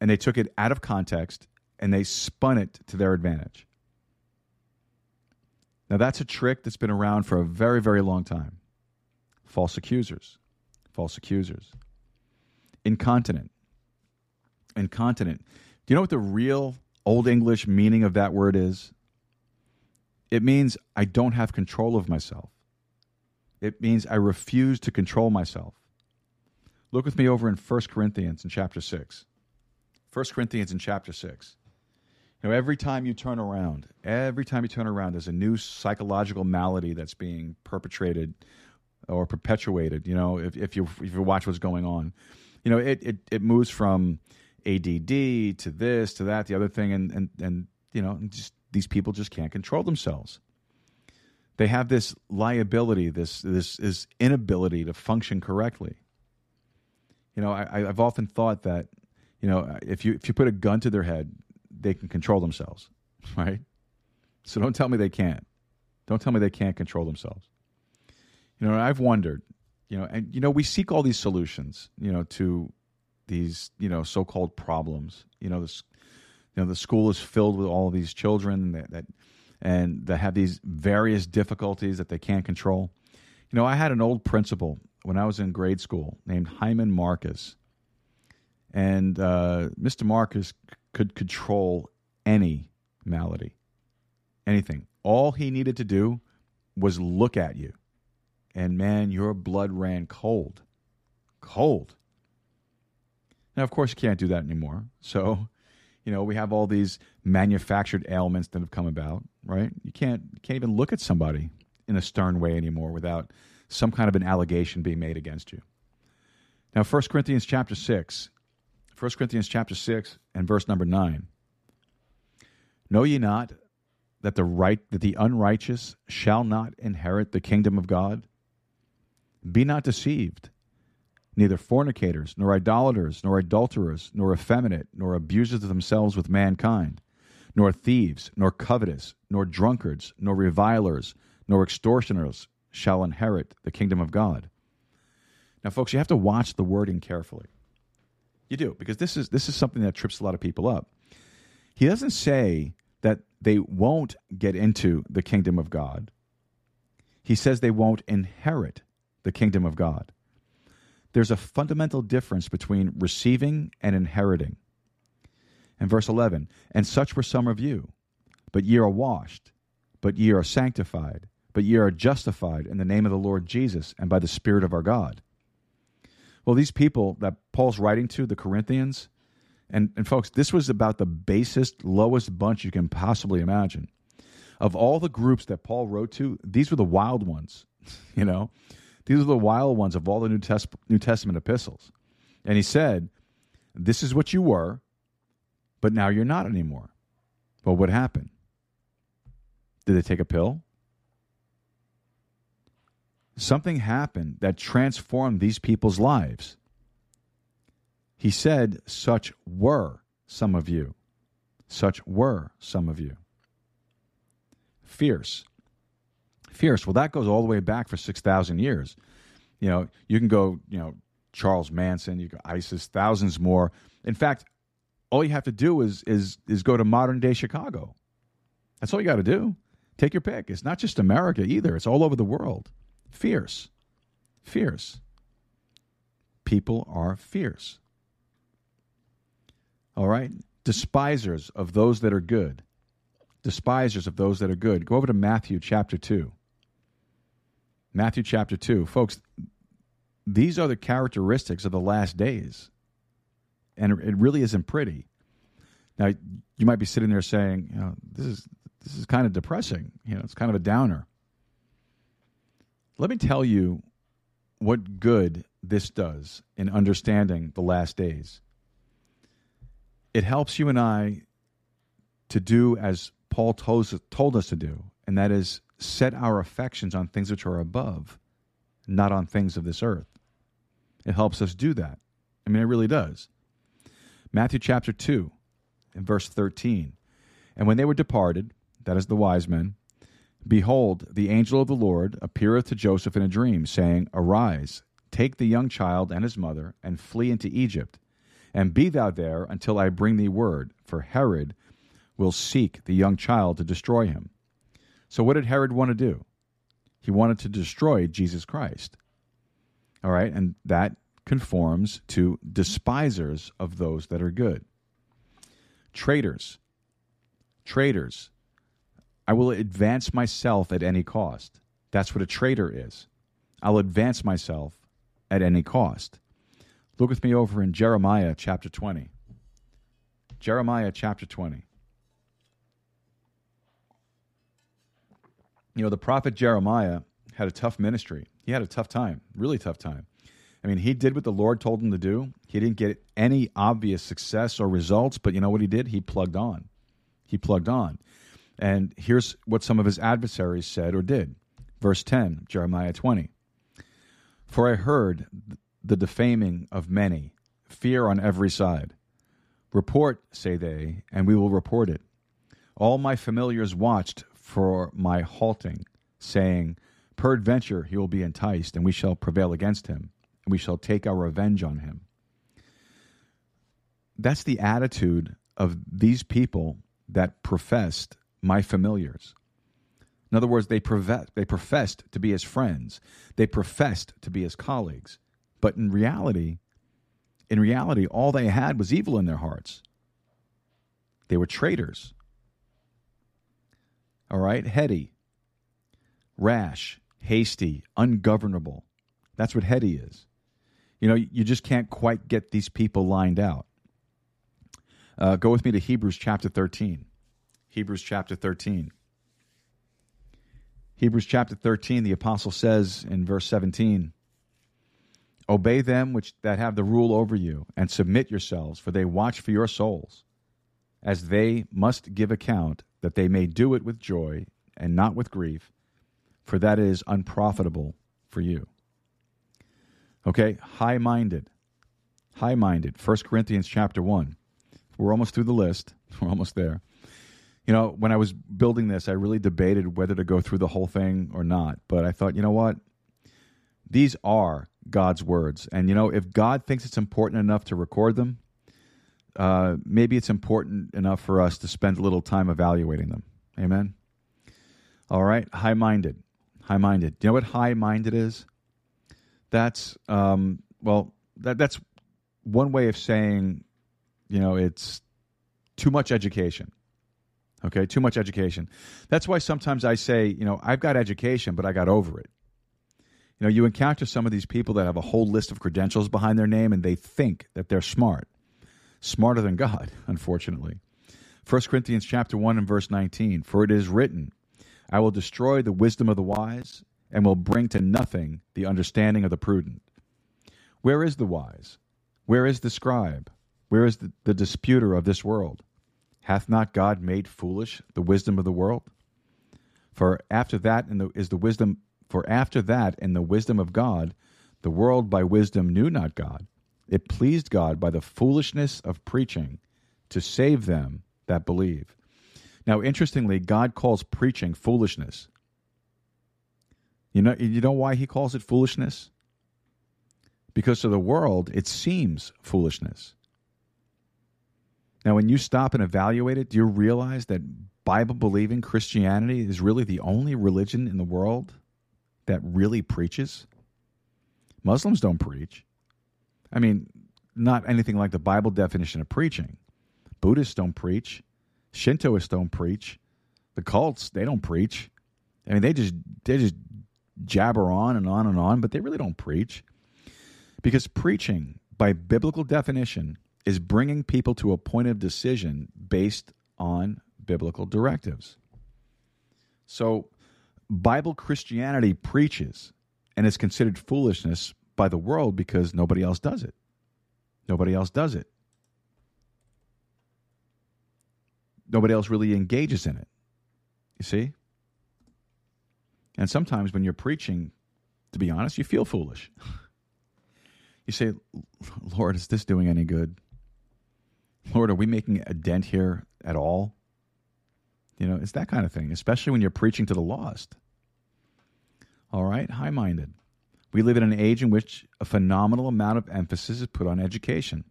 and they took it out of context and they spun it to their advantage. Now, that's a trick that's been around for a very, very long time. False accusers. False accusers. Incontinent. Incontinent. Do you know what the real Old English meaning of that word is it means I don't have control of myself. It means I refuse to control myself. Look with me over in 1 Corinthians in chapter 6. 1 Corinthians in chapter 6. You know, every time you turn around, every time you turn around, there's a new psychological malady that's being perpetrated or perpetuated. You know, if, if you if you watch what's going on, you know, it, it, it moves from ADD to this to that, the other thing, and and and you know, just these people just can't control themselves. They have this liability, this this this inability to function correctly. You know, I, I've often thought that, you know, if you if you put a gun to their head, they can control themselves, right? So don't tell me they can't. Don't tell me they can't control themselves. You know, I've wondered, you know, and you know, we seek all these solutions, you know, to these, you know, so-called problems. You know, this, you know, the school is filled with all of these children that, that and that have these various difficulties that they can't control. You know, I had an old principal when I was in grade school named Hyman Marcus, and uh, Mr. Marcus could control any malady, anything. All he needed to do was look at you, and man, your blood ran cold, cold. Now, of course, you can't do that anymore. So, you know, we have all these manufactured ailments that have come about, right? You can't you can't even look at somebody in a stern way anymore without some kind of an allegation being made against you. Now, 1 Corinthians chapter 6, 1 Corinthians chapter 6 and verse number 9. Know ye not that the right that the unrighteous shall not inherit the kingdom of God? Be not deceived. Neither fornicators, nor idolaters, nor adulterers, nor effeminate, nor abusers of themselves with mankind, nor thieves, nor covetous, nor drunkards, nor revilers, nor extortioners shall inherit the kingdom of God. Now, folks, you have to watch the wording carefully. You do, because this is this is something that trips a lot of people up. He doesn't say that they won't get into the kingdom of God. He says they won't inherit the kingdom of God. There's a fundamental difference between receiving and inheriting. And verse 11, and such were some of you, but ye are washed, but ye are sanctified, but ye are justified in the name of the Lord Jesus and by the Spirit of our God. Well, these people that Paul's writing to, the Corinthians, and, and folks, this was about the basest, lowest bunch you can possibly imagine. Of all the groups that Paul wrote to, these were the wild ones, you know? These are the wild ones of all the New, New Testament epistles. And he said, This is what you were, but now you're not anymore. Well, what happened? Did they take a pill? Something happened that transformed these people's lives. He said, Such were some of you. Such were some of you. Fierce. Fierce. Well, that goes all the way back for 6,000 years. You know, you can go, you know, Charles Manson, you go ISIS, thousands more. In fact, all you have to do is is is go to modern day Chicago. That's all you got to do. Take your pick. It's not just America either. It's all over the world. Fierce. Fierce. People are fierce. All right? Despisers of those that are good. Despisers of those that are good. Go over to Matthew chapter 2. Matthew chapter 2. Folks, these are the characteristics of the last days. And it really isn't pretty. Now, you might be sitting there saying, you know, this is this is kind of depressing. You know, it's kind of a downer. Let me tell you what good this does in understanding the last days. It helps you and I to do as Paul told, told us to do, and that is set our affections on things which are above, not on things of this earth. It helps us do that. I mean, it really does. Matthew chapter 2, and verse 13. And when they were departed, that is the wise men, behold, the angel of the Lord appeareth to Joseph in a dream, saying, Arise, take the young child and his mother, and flee into Egypt, and be thou there until I bring thee word, for Herod will seek the young child to destroy him. So, what did Herod want to do? He wanted to destroy Jesus Christ. All right, and that conforms to despisers of those that are good. Traitors. Traitors. I will advance myself at any cost. That's what a traitor is. I'll advance myself at any cost. Look with me over in Jeremiah chapter 20. Jeremiah chapter 20. You know, the prophet Jeremiah had a tough ministry. He had a tough time, really tough time. I mean, he did what the Lord told him to do. He didn't get any obvious success or results, but you know what he did? He plugged on. He plugged on. And here's what some of his adversaries said or did. Verse 10, Jeremiah 20. For I heard the defaming of many, fear on every side. Report, say they, and we will report it. All my familiars watched for my halting, saying, Peradventure he will be enticed, and we shall prevail against him, and we shall take our revenge on him. That's the attitude of these people that professed my familiars. In other words, they, they professed to be his friends. They professed to be his colleagues. But in reality, in reality, all they had was evil in their hearts. They were traitors. All right? Heady, rash, hasty, ungovernable. That's what heady is. You know, you just can't quite get these people lined out. Uh, go with me to Hebrews chapter 13. Hebrews chapter 13. Hebrews chapter 13, the apostle says in verse 17, Obey them which that have the rule over you, and submit yourselves, for they watch for your souls, as they must give account, that they may do it with joy and not with grief, for that is unprofitable for you. Okay, high minded. High minded. 1 Corinthians chapter 1. We're almost through the list. We're almost there. You know, when I was building this, I really debated whether to go through the whole thing or not. But I thought, you know what? These are God's words. And, you know, if God thinks it's important enough to record them, uh, maybe it's important enough for us to spend a little time evaluating them. Amen? All right, high minded. High minded. Do you know what high minded is? That's, um, well, that, that's one way of saying, you know, it's too much education. Okay, too much education. That's why sometimes I say, you know, I've got education, but I got over it. You know, you encounter some of these people that have a whole list of credentials behind their name and they think that they're smart. Smarter than God, unfortunately. 1 Corinthians chapter 1 and verse 19, for it is written, I will destroy the wisdom of the wise and will bring to nothing the understanding of the prudent. Where is the wise? Where is the scribe? Where is the, the disputer of this world? Hath not God made foolish the wisdom of the world? For after that the, is the wisdom for after that in the wisdom of God the world by wisdom knew not God. It pleased God by the foolishness of preaching to save them that believe. Now interestingly, God calls preaching foolishness. You know you know why he calls it foolishness? Because to the world it seems foolishness. Now, when you stop and evaluate it, do you realize that Bible believing Christianity is really the only religion in the world that really preaches? Muslims don't preach. I mean, not anything like the Bible definition of preaching. Buddhists don't preach. Shintoists don't preach. The cults, they don't preach. I mean, they just they just jabber on and on and on, but they really don't preach. Because preaching, by biblical definition, is bringing people to a point of decision based on biblical directives. So, Bible Christianity preaches and is considered foolishness by the world because nobody else does it. Nobody else does it. Nobody else really engages in it. You see? And sometimes when you're preaching, to be honest, you feel foolish. you say, Lord, is this doing any good? Lord, are we making a dent here at all? You know, it's that kind of thing, especially when you're preaching to the lost. All right, high minded. We live in an age in which a phenomenal amount of emphasis is put on education.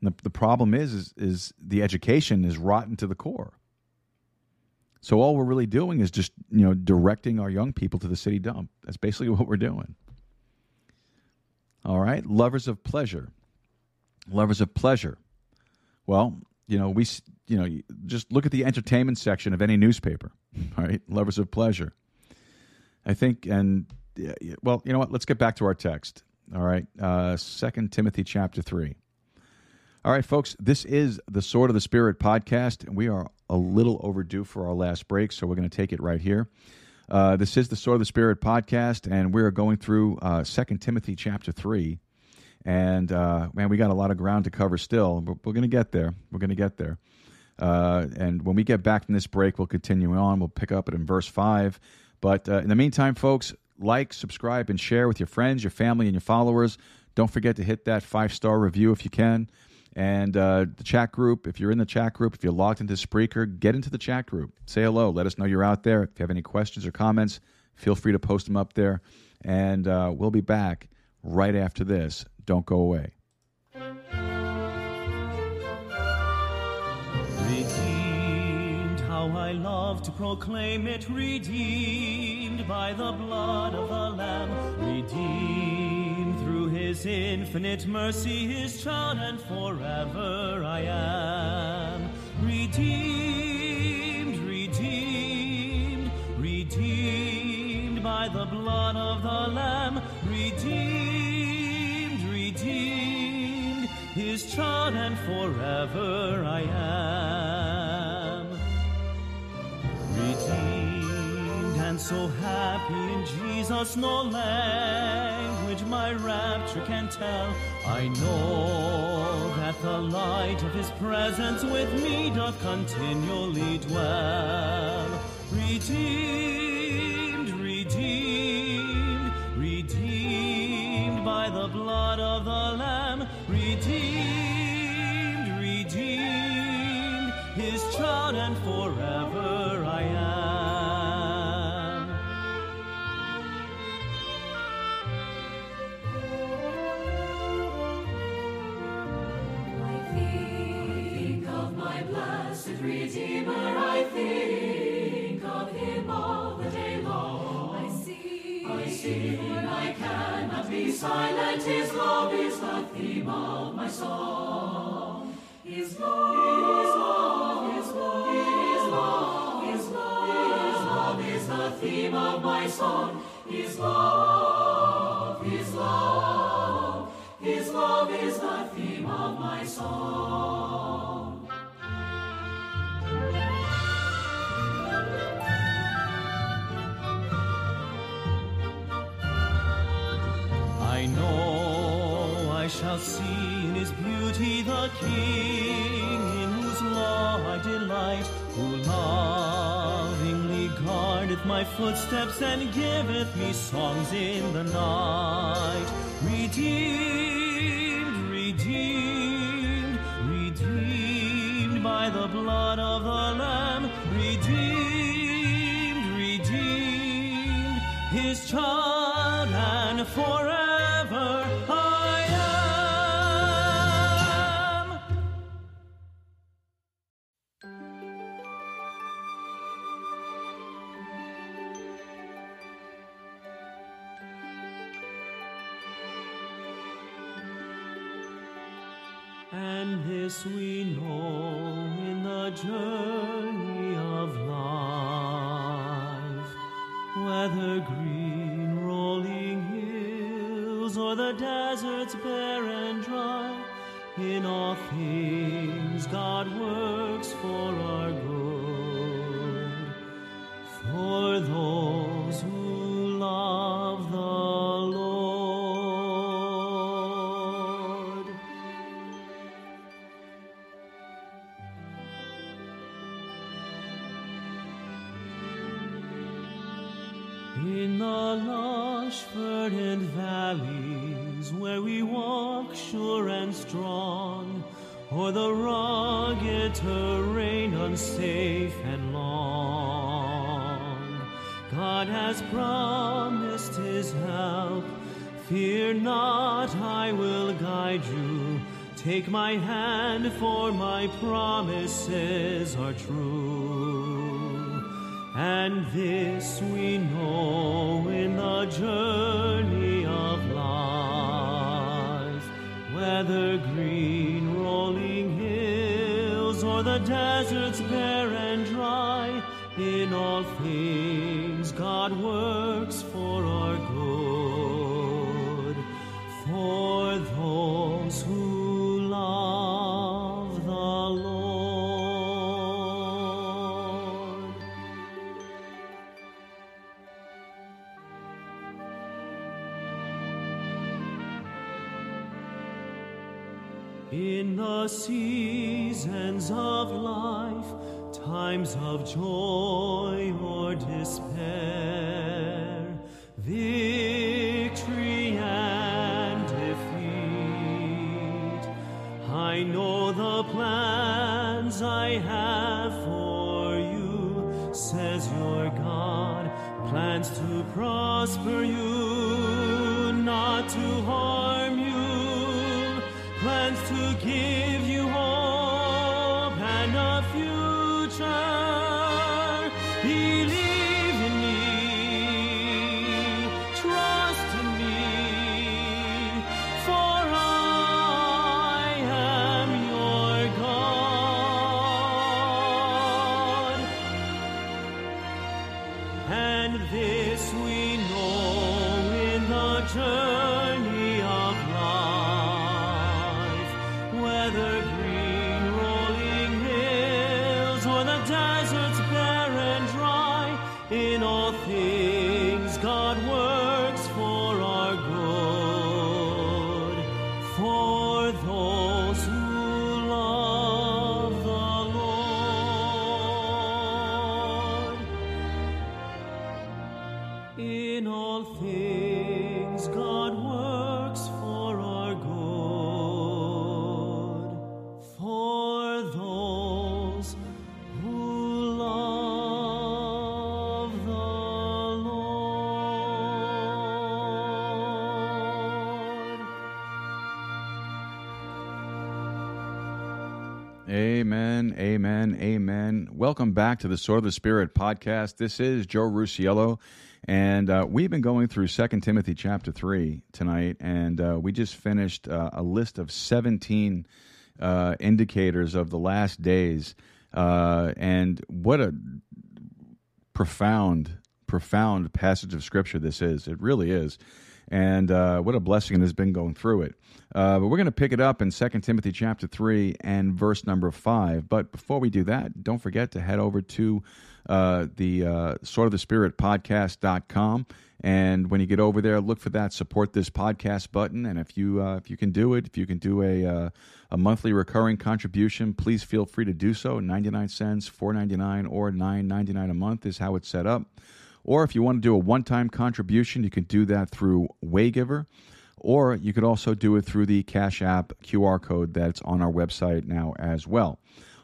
And the, the problem is, is, is the education is rotten to the core. So all we're really doing is just, you know, directing our young people to the city dump. That's basically what we're doing. All right, lovers of pleasure. Lovers of pleasure. Well, you know, we, you know, just look at the entertainment section of any newspaper, all right? Lovers of pleasure. I think, and yeah, yeah, well, you know what? Let's get back to our text. All right, uh, Second Timothy chapter three. All right, folks, this is the Sword of the Spirit podcast, and we are a little overdue for our last break, so we're going to take it right here. Uh, this is the Sword of the Spirit podcast, and we are going through uh, Second Timothy chapter three. And uh, man, we got a lot of ground to cover still, but we're going to get there. We're going to get there. Uh, and when we get back from this break, we'll continue on. We'll pick up it in verse 5. But uh, in the meantime, folks, like, subscribe, and share with your friends, your family, and your followers. Don't forget to hit that five star review if you can. And uh, the chat group, if you're in the chat group, if you're logged into Spreaker, get into the chat group. Say hello. Let us know you're out there. If you have any questions or comments, feel free to post them up there. And uh, we'll be back right after this. Don't go away. How I love to proclaim it. Redeemed by the blood of the Lamb. Redeemed through his infinite mercy, his child, and forever I am. Redeemed, redeemed, redeemed by the blood of the Lamb. Redeemed, redeemed, his child, and forever I am redeemed and so happy in Jesus, no language my rapture can tell. I know that the light of his presence with me doth continually dwell. Redeemed, redeemed, redeemed by the blood of the Lamb. Redeemed, redeemed, his child, and forever silent. His love is the theme of my song. His love, His love, His love, His love, His love, His love is the theme of my song. His love, His love, His love is the theme of my song. The King in whose law I delight, who lovingly guardeth my footsteps and giveth me songs in the night. Redeemed, redeemed, redeemed by the blood of the Lamb. Redeemed, redeemed, his child, and forever this we know in the journey of life, whether green rolling hills or the deserts bare and dry, in all things God works for our good. For those who verdant valleys where we walk sure and strong, o'er the rugged terrain unsafe and long, God has promised his help. Fear not, I will guide you. Take my hand, for my promises are true. And this we know in the journey of life, whether green rolling hills or the deserts bare and dry. In all things, God works the seasons of life, times of joy or despair, victory and defeat, I know the plans I have for you, says your God, plans to prosper you, not to harm you plans to give Welcome back to the Sword of the Spirit podcast. This is Joe Rusiello, and uh, we've been going through Second Timothy chapter 3 tonight, and uh, we just finished uh, a list of 17 uh, indicators of the last days. Uh, and what a profound, profound passage of Scripture this is. It really is. And uh, what a blessing it has been going through it. Uh, but we're going to pick it up in 2 Timothy chapter 3 and verse number 5. But before we do that, don't forget to head over to uh, the uh, Sword of the Spirit podcast.com. And when you get over there, look for that support this podcast button. And if you uh, if you can do it, if you can do a uh, a monthly recurring contribution, please feel free to do so. Ninety nine cents, four ninety nine, or nine ninety nine a month is how it's set up. Or if you want to do a one time contribution, you can do that through Waygiver. Or you could also do it through the Cash App QR code that's on our website now as well.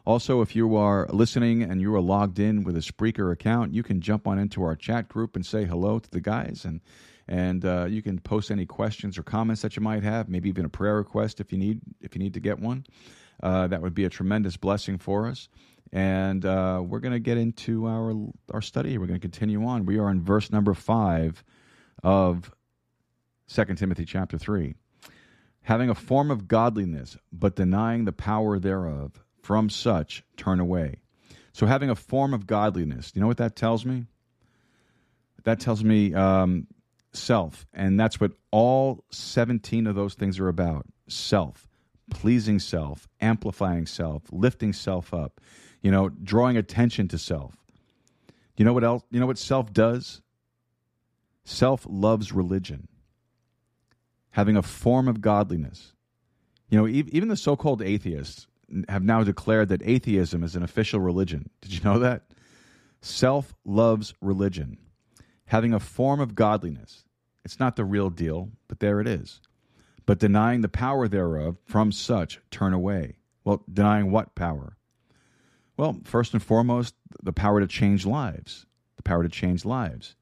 Also, if you are listening and you are logged in with a Spreaker account, you can jump on into our chat group and say hello to the guys, and and uh, you can post any questions or comments that you might have, maybe even a prayer request if you need if you need to get one. Uh, that would be a tremendous blessing for us. And uh, we're going to get into our our study. We're going to continue on. We are in verse number five of Second Timothy chapter three. Having a form of godliness, but denying the power thereof, from such turn away. So, having a form of godliness, you know what that tells me? That tells me um, self. And that's what all 17 of those things are about self, pleasing self, amplifying self, lifting self up, you know, drawing attention to self. You know what else? You know what self does? Self loves religion, having a form of godliness. You know, even the so called atheists have now declared that atheism is an official religion. Did you know that? Self loves religion, having a form of godliness. It's not the real deal, but there it is. But denying the power thereof, from such turn away. Well, denying what power? Well, first and foremost, the power to change lives. The power to change lives.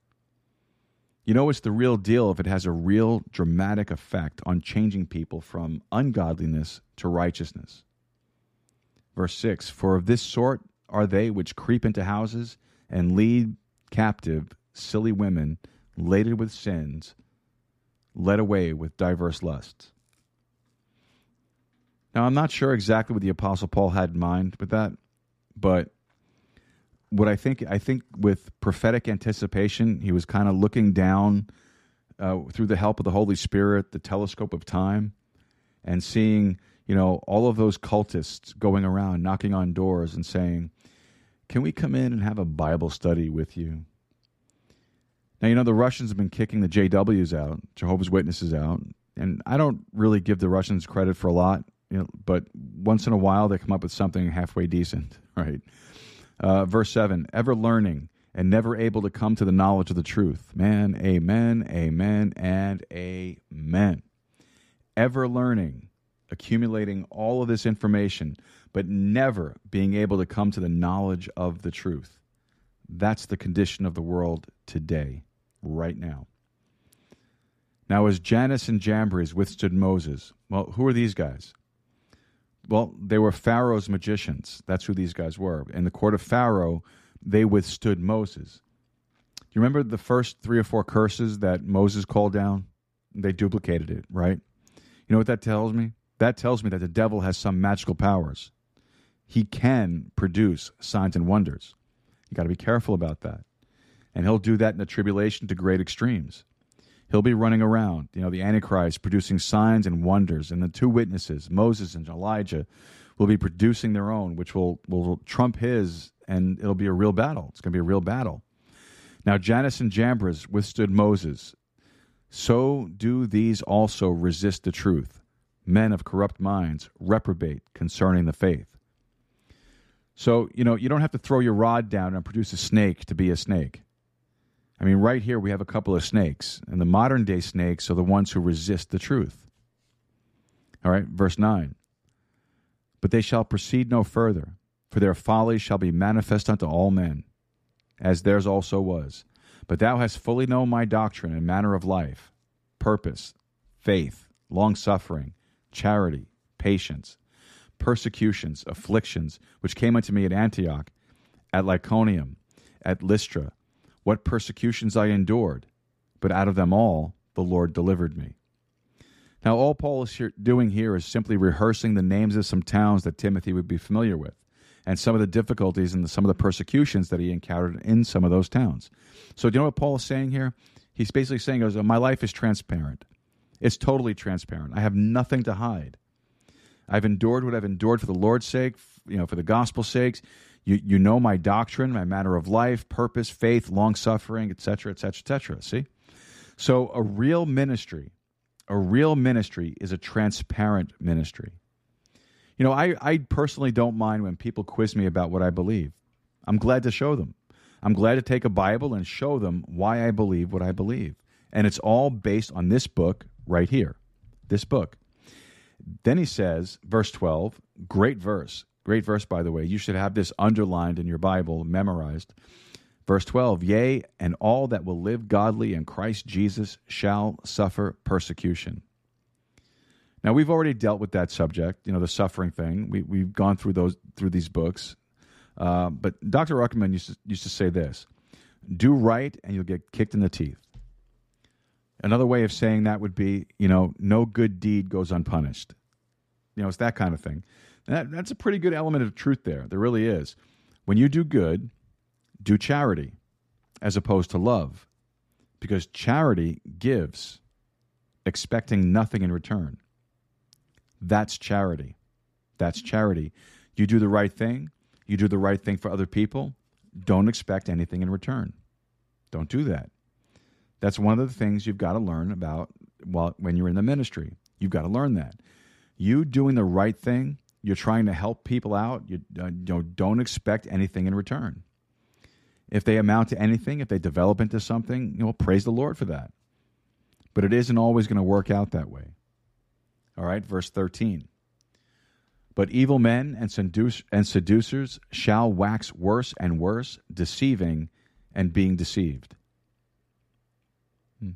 You know, it's the real deal if it has a real dramatic effect on changing people from ungodliness to righteousness. Verse 6 For of this sort are they which creep into houses and lead captive silly women laden with sins, led away with diverse lusts. Now, I'm not sure exactly what the Apostle Paul had in mind with that. But what I think I think with prophetic anticipation, he was kind of looking down uh, through the help of the Holy Spirit, the telescope of time, and seeing you know all of those cultists going around knocking on doors and saying, "Can we come in and have a Bible study with you?" Now you know the Russians have been kicking the JWs out, Jehovah's Witnesses out, and I don't really give the Russians credit for a lot, you know, but once in a while they come up with something halfway decent, right? Uh, verse 7 ever learning and never able to come to the knowledge of the truth. Man, amen, amen, and amen. Ever learning, accumulating all of this information, but never being able to come to the knowledge of the truth. That's the condition of the world today, right now. Now, as Jannes and Jambres withstood Moses, well, who are these guys? Well, they were Pharaoh's magicians. That's who these guys were. In the court of Pharaoh, they withstood Moses. Do you remember the first three or four curses that Moses called down? They duplicated it, right? You know what that tells me? That tells me that the devil has some magical powers. He can produce signs and wonders. You got to be careful about that. And he'll do that in the tribulation to great extremes. He'll be running around, you know, the Antichrist producing signs and wonders, and the two witnesses, Moses and Elijah, will be producing their own, which will, will trump his, and it'll be a real battle. It's going to be a real battle. Now, Jannes and Jambres withstood Moses. So do these also resist the truth. Men of corrupt minds reprobate concerning the faith. So, you know, you don't have to throw your rod down and produce a snake to be a snake. I mean, right here we have a couple of snakes, and the modern day snakes are the ones who resist the truth. All right, verse 9. But they shall proceed no further, for their folly shall be manifest unto all men, as theirs also was. But thou hast fully known my doctrine and manner of life, purpose, faith, long suffering, charity, patience, persecutions, afflictions, which came unto me at Antioch, at Iconium, at Lystra what persecutions I endured, but out of them all the Lord delivered me. Now, all Paul is here, doing here is simply rehearsing the names of some towns that Timothy would be familiar with, and some of the difficulties and some of the persecutions that he encountered in some of those towns. So, do you know what Paul is saying here? He's basically saying, oh, goes, My life is transparent. It's totally transparent. I have nothing to hide. I've endured what I've endured for the Lord's sake, you know, for the gospel's sakes. You, you know my doctrine, my manner of life, purpose, faith, long suffering, etc., etc., etc. See? So a real ministry, a real ministry is a transparent ministry. You know, I, I personally don't mind when people quiz me about what I believe. I'm glad to show them. I'm glad to take a Bible and show them why I believe what I believe. And it's all based on this book right here. This book. Then he says, verse 12, great verse. Great verse, by the way. You should have this underlined in your Bible, memorized. Verse 12 Yea, and all that will live godly in Christ Jesus shall suffer persecution. Now we've already dealt with that subject, you know, the suffering thing. We, we've gone through those through these books, uh, but Dr. Ruckman used to, used to say this: "Do right, and you'll get kicked in the teeth." Another way of saying that would be, you know, no good deed goes unpunished. You know, it's that kind of thing. That, that's a pretty good element of truth there. There really is. When you do good, do charity as opposed to love, because charity gives, expecting nothing in return. That's charity. That's charity. You do the right thing, you do the right thing for other people, don't expect anything in return. Don't do that. That's one of the things you've got to learn about while, when you're in the ministry. You've got to learn that. You doing the right thing you're trying to help people out. You, uh, you know, don't expect anything in return. If they amount to anything, if they develop into something, you know, praise the Lord for that. But it isn't always going to work out that way. All right, verse 13. But evil men and, seduce, and seducers shall wax worse and worse, deceiving and being deceived. Hmm.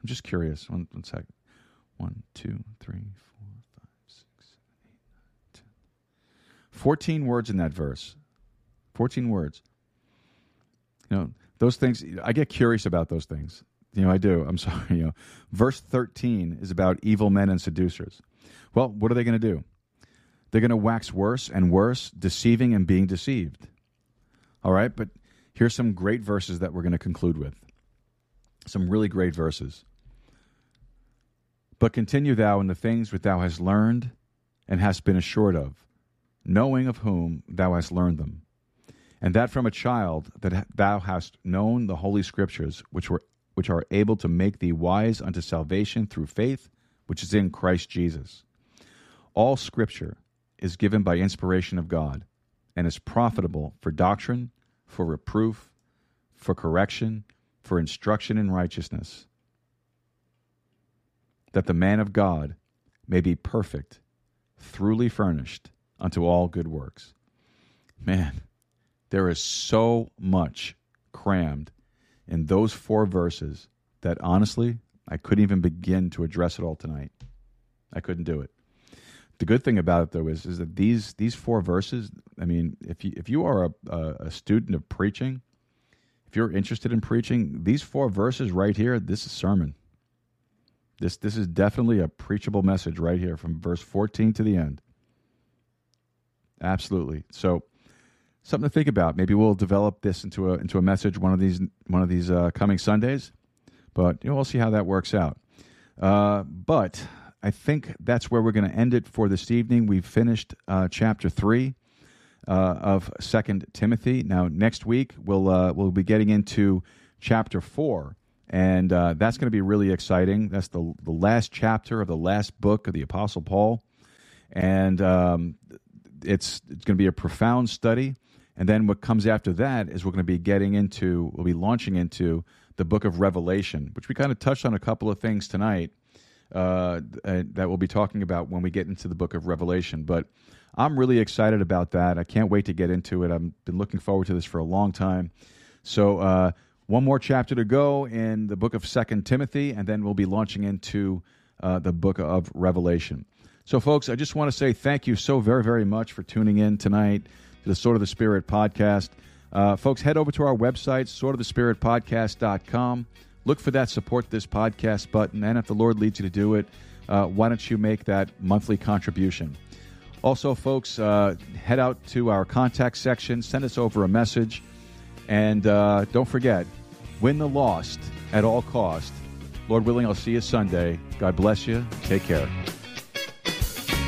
I'm just curious. One, one second. One, two, three, 14 words in that verse. 14 words. You know, those things, I get curious about those things. You know, I do. I'm sorry. You know, verse 13 is about evil men and seducers. Well, what are they going to do? They're going to wax worse and worse, deceiving and being deceived. All right, but here's some great verses that we're going to conclude with. Some really great verses. But continue thou in the things which thou hast learned and hast been assured of, knowing of whom thou hast learned them, and that from a child that thou hast known the holy scriptures, which were which are able to make thee wise unto salvation through faith, which is in Christ Jesus. All scripture is given by inspiration of God, and is profitable for doctrine, for reproof, for correction, for instruction in righteousness, that the man of God may be perfect, thoroughly furnished unto all good works. Man, there is so much crammed in those four verses that honestly, I couldn't even begin to address it all tonight. I couldn't do it. The good thing about it, though, is is that these these four verses. I mean, if you if you are a, a, student of preaching, if you're interested in preaching, these four verses right here, this is sermon. This this is definitely a preachable message right here from verse 14 to the end. Absolutely. So something to think about. Maybe we'll develop this into a into a message one of these one of these uh, coming Sundays, but you know we'll see how that works out. Uh, but I think that's where we're going to end it for this evening. We've finished uh, chapter three uh, of Second Timothy. Now next week we'll uh, we'll be getting into chapter four. And uh, that's going to be really exciting. That's the the last chapter of the last book of the Apostle Paul, and um, it's it's going to be a profound study. And then what comes after that is we're going to be getting into, we'll be launching into the book of Revelation, which we kind of touched on a couple of things tonight uh, that we'll be talking about when we get into the book of Revelation. But I'm really excited about that. I can't wait to get into it. I've been looking forward to this for a long time. So, uh, one more chapter to go in the book of Second Timothy, and then we'll be launching into uh, the book of Revelation. So, folks, I just want to say thank you so very, very much for tuning in tonight to the Sword of the Spirit podcast. Uh, folks, head over to our website, swordofthespiritpodcast.com. Look for that support this podcast button, and if the Lord leads you to do it, uh, why don't you make that monthly contribution? Also, folks, uh, head out to our contact section, send us over a message, and uh, don't forget, win the lost at all cost. Lord willing, I'll see you Sunday. God bless you. Take care.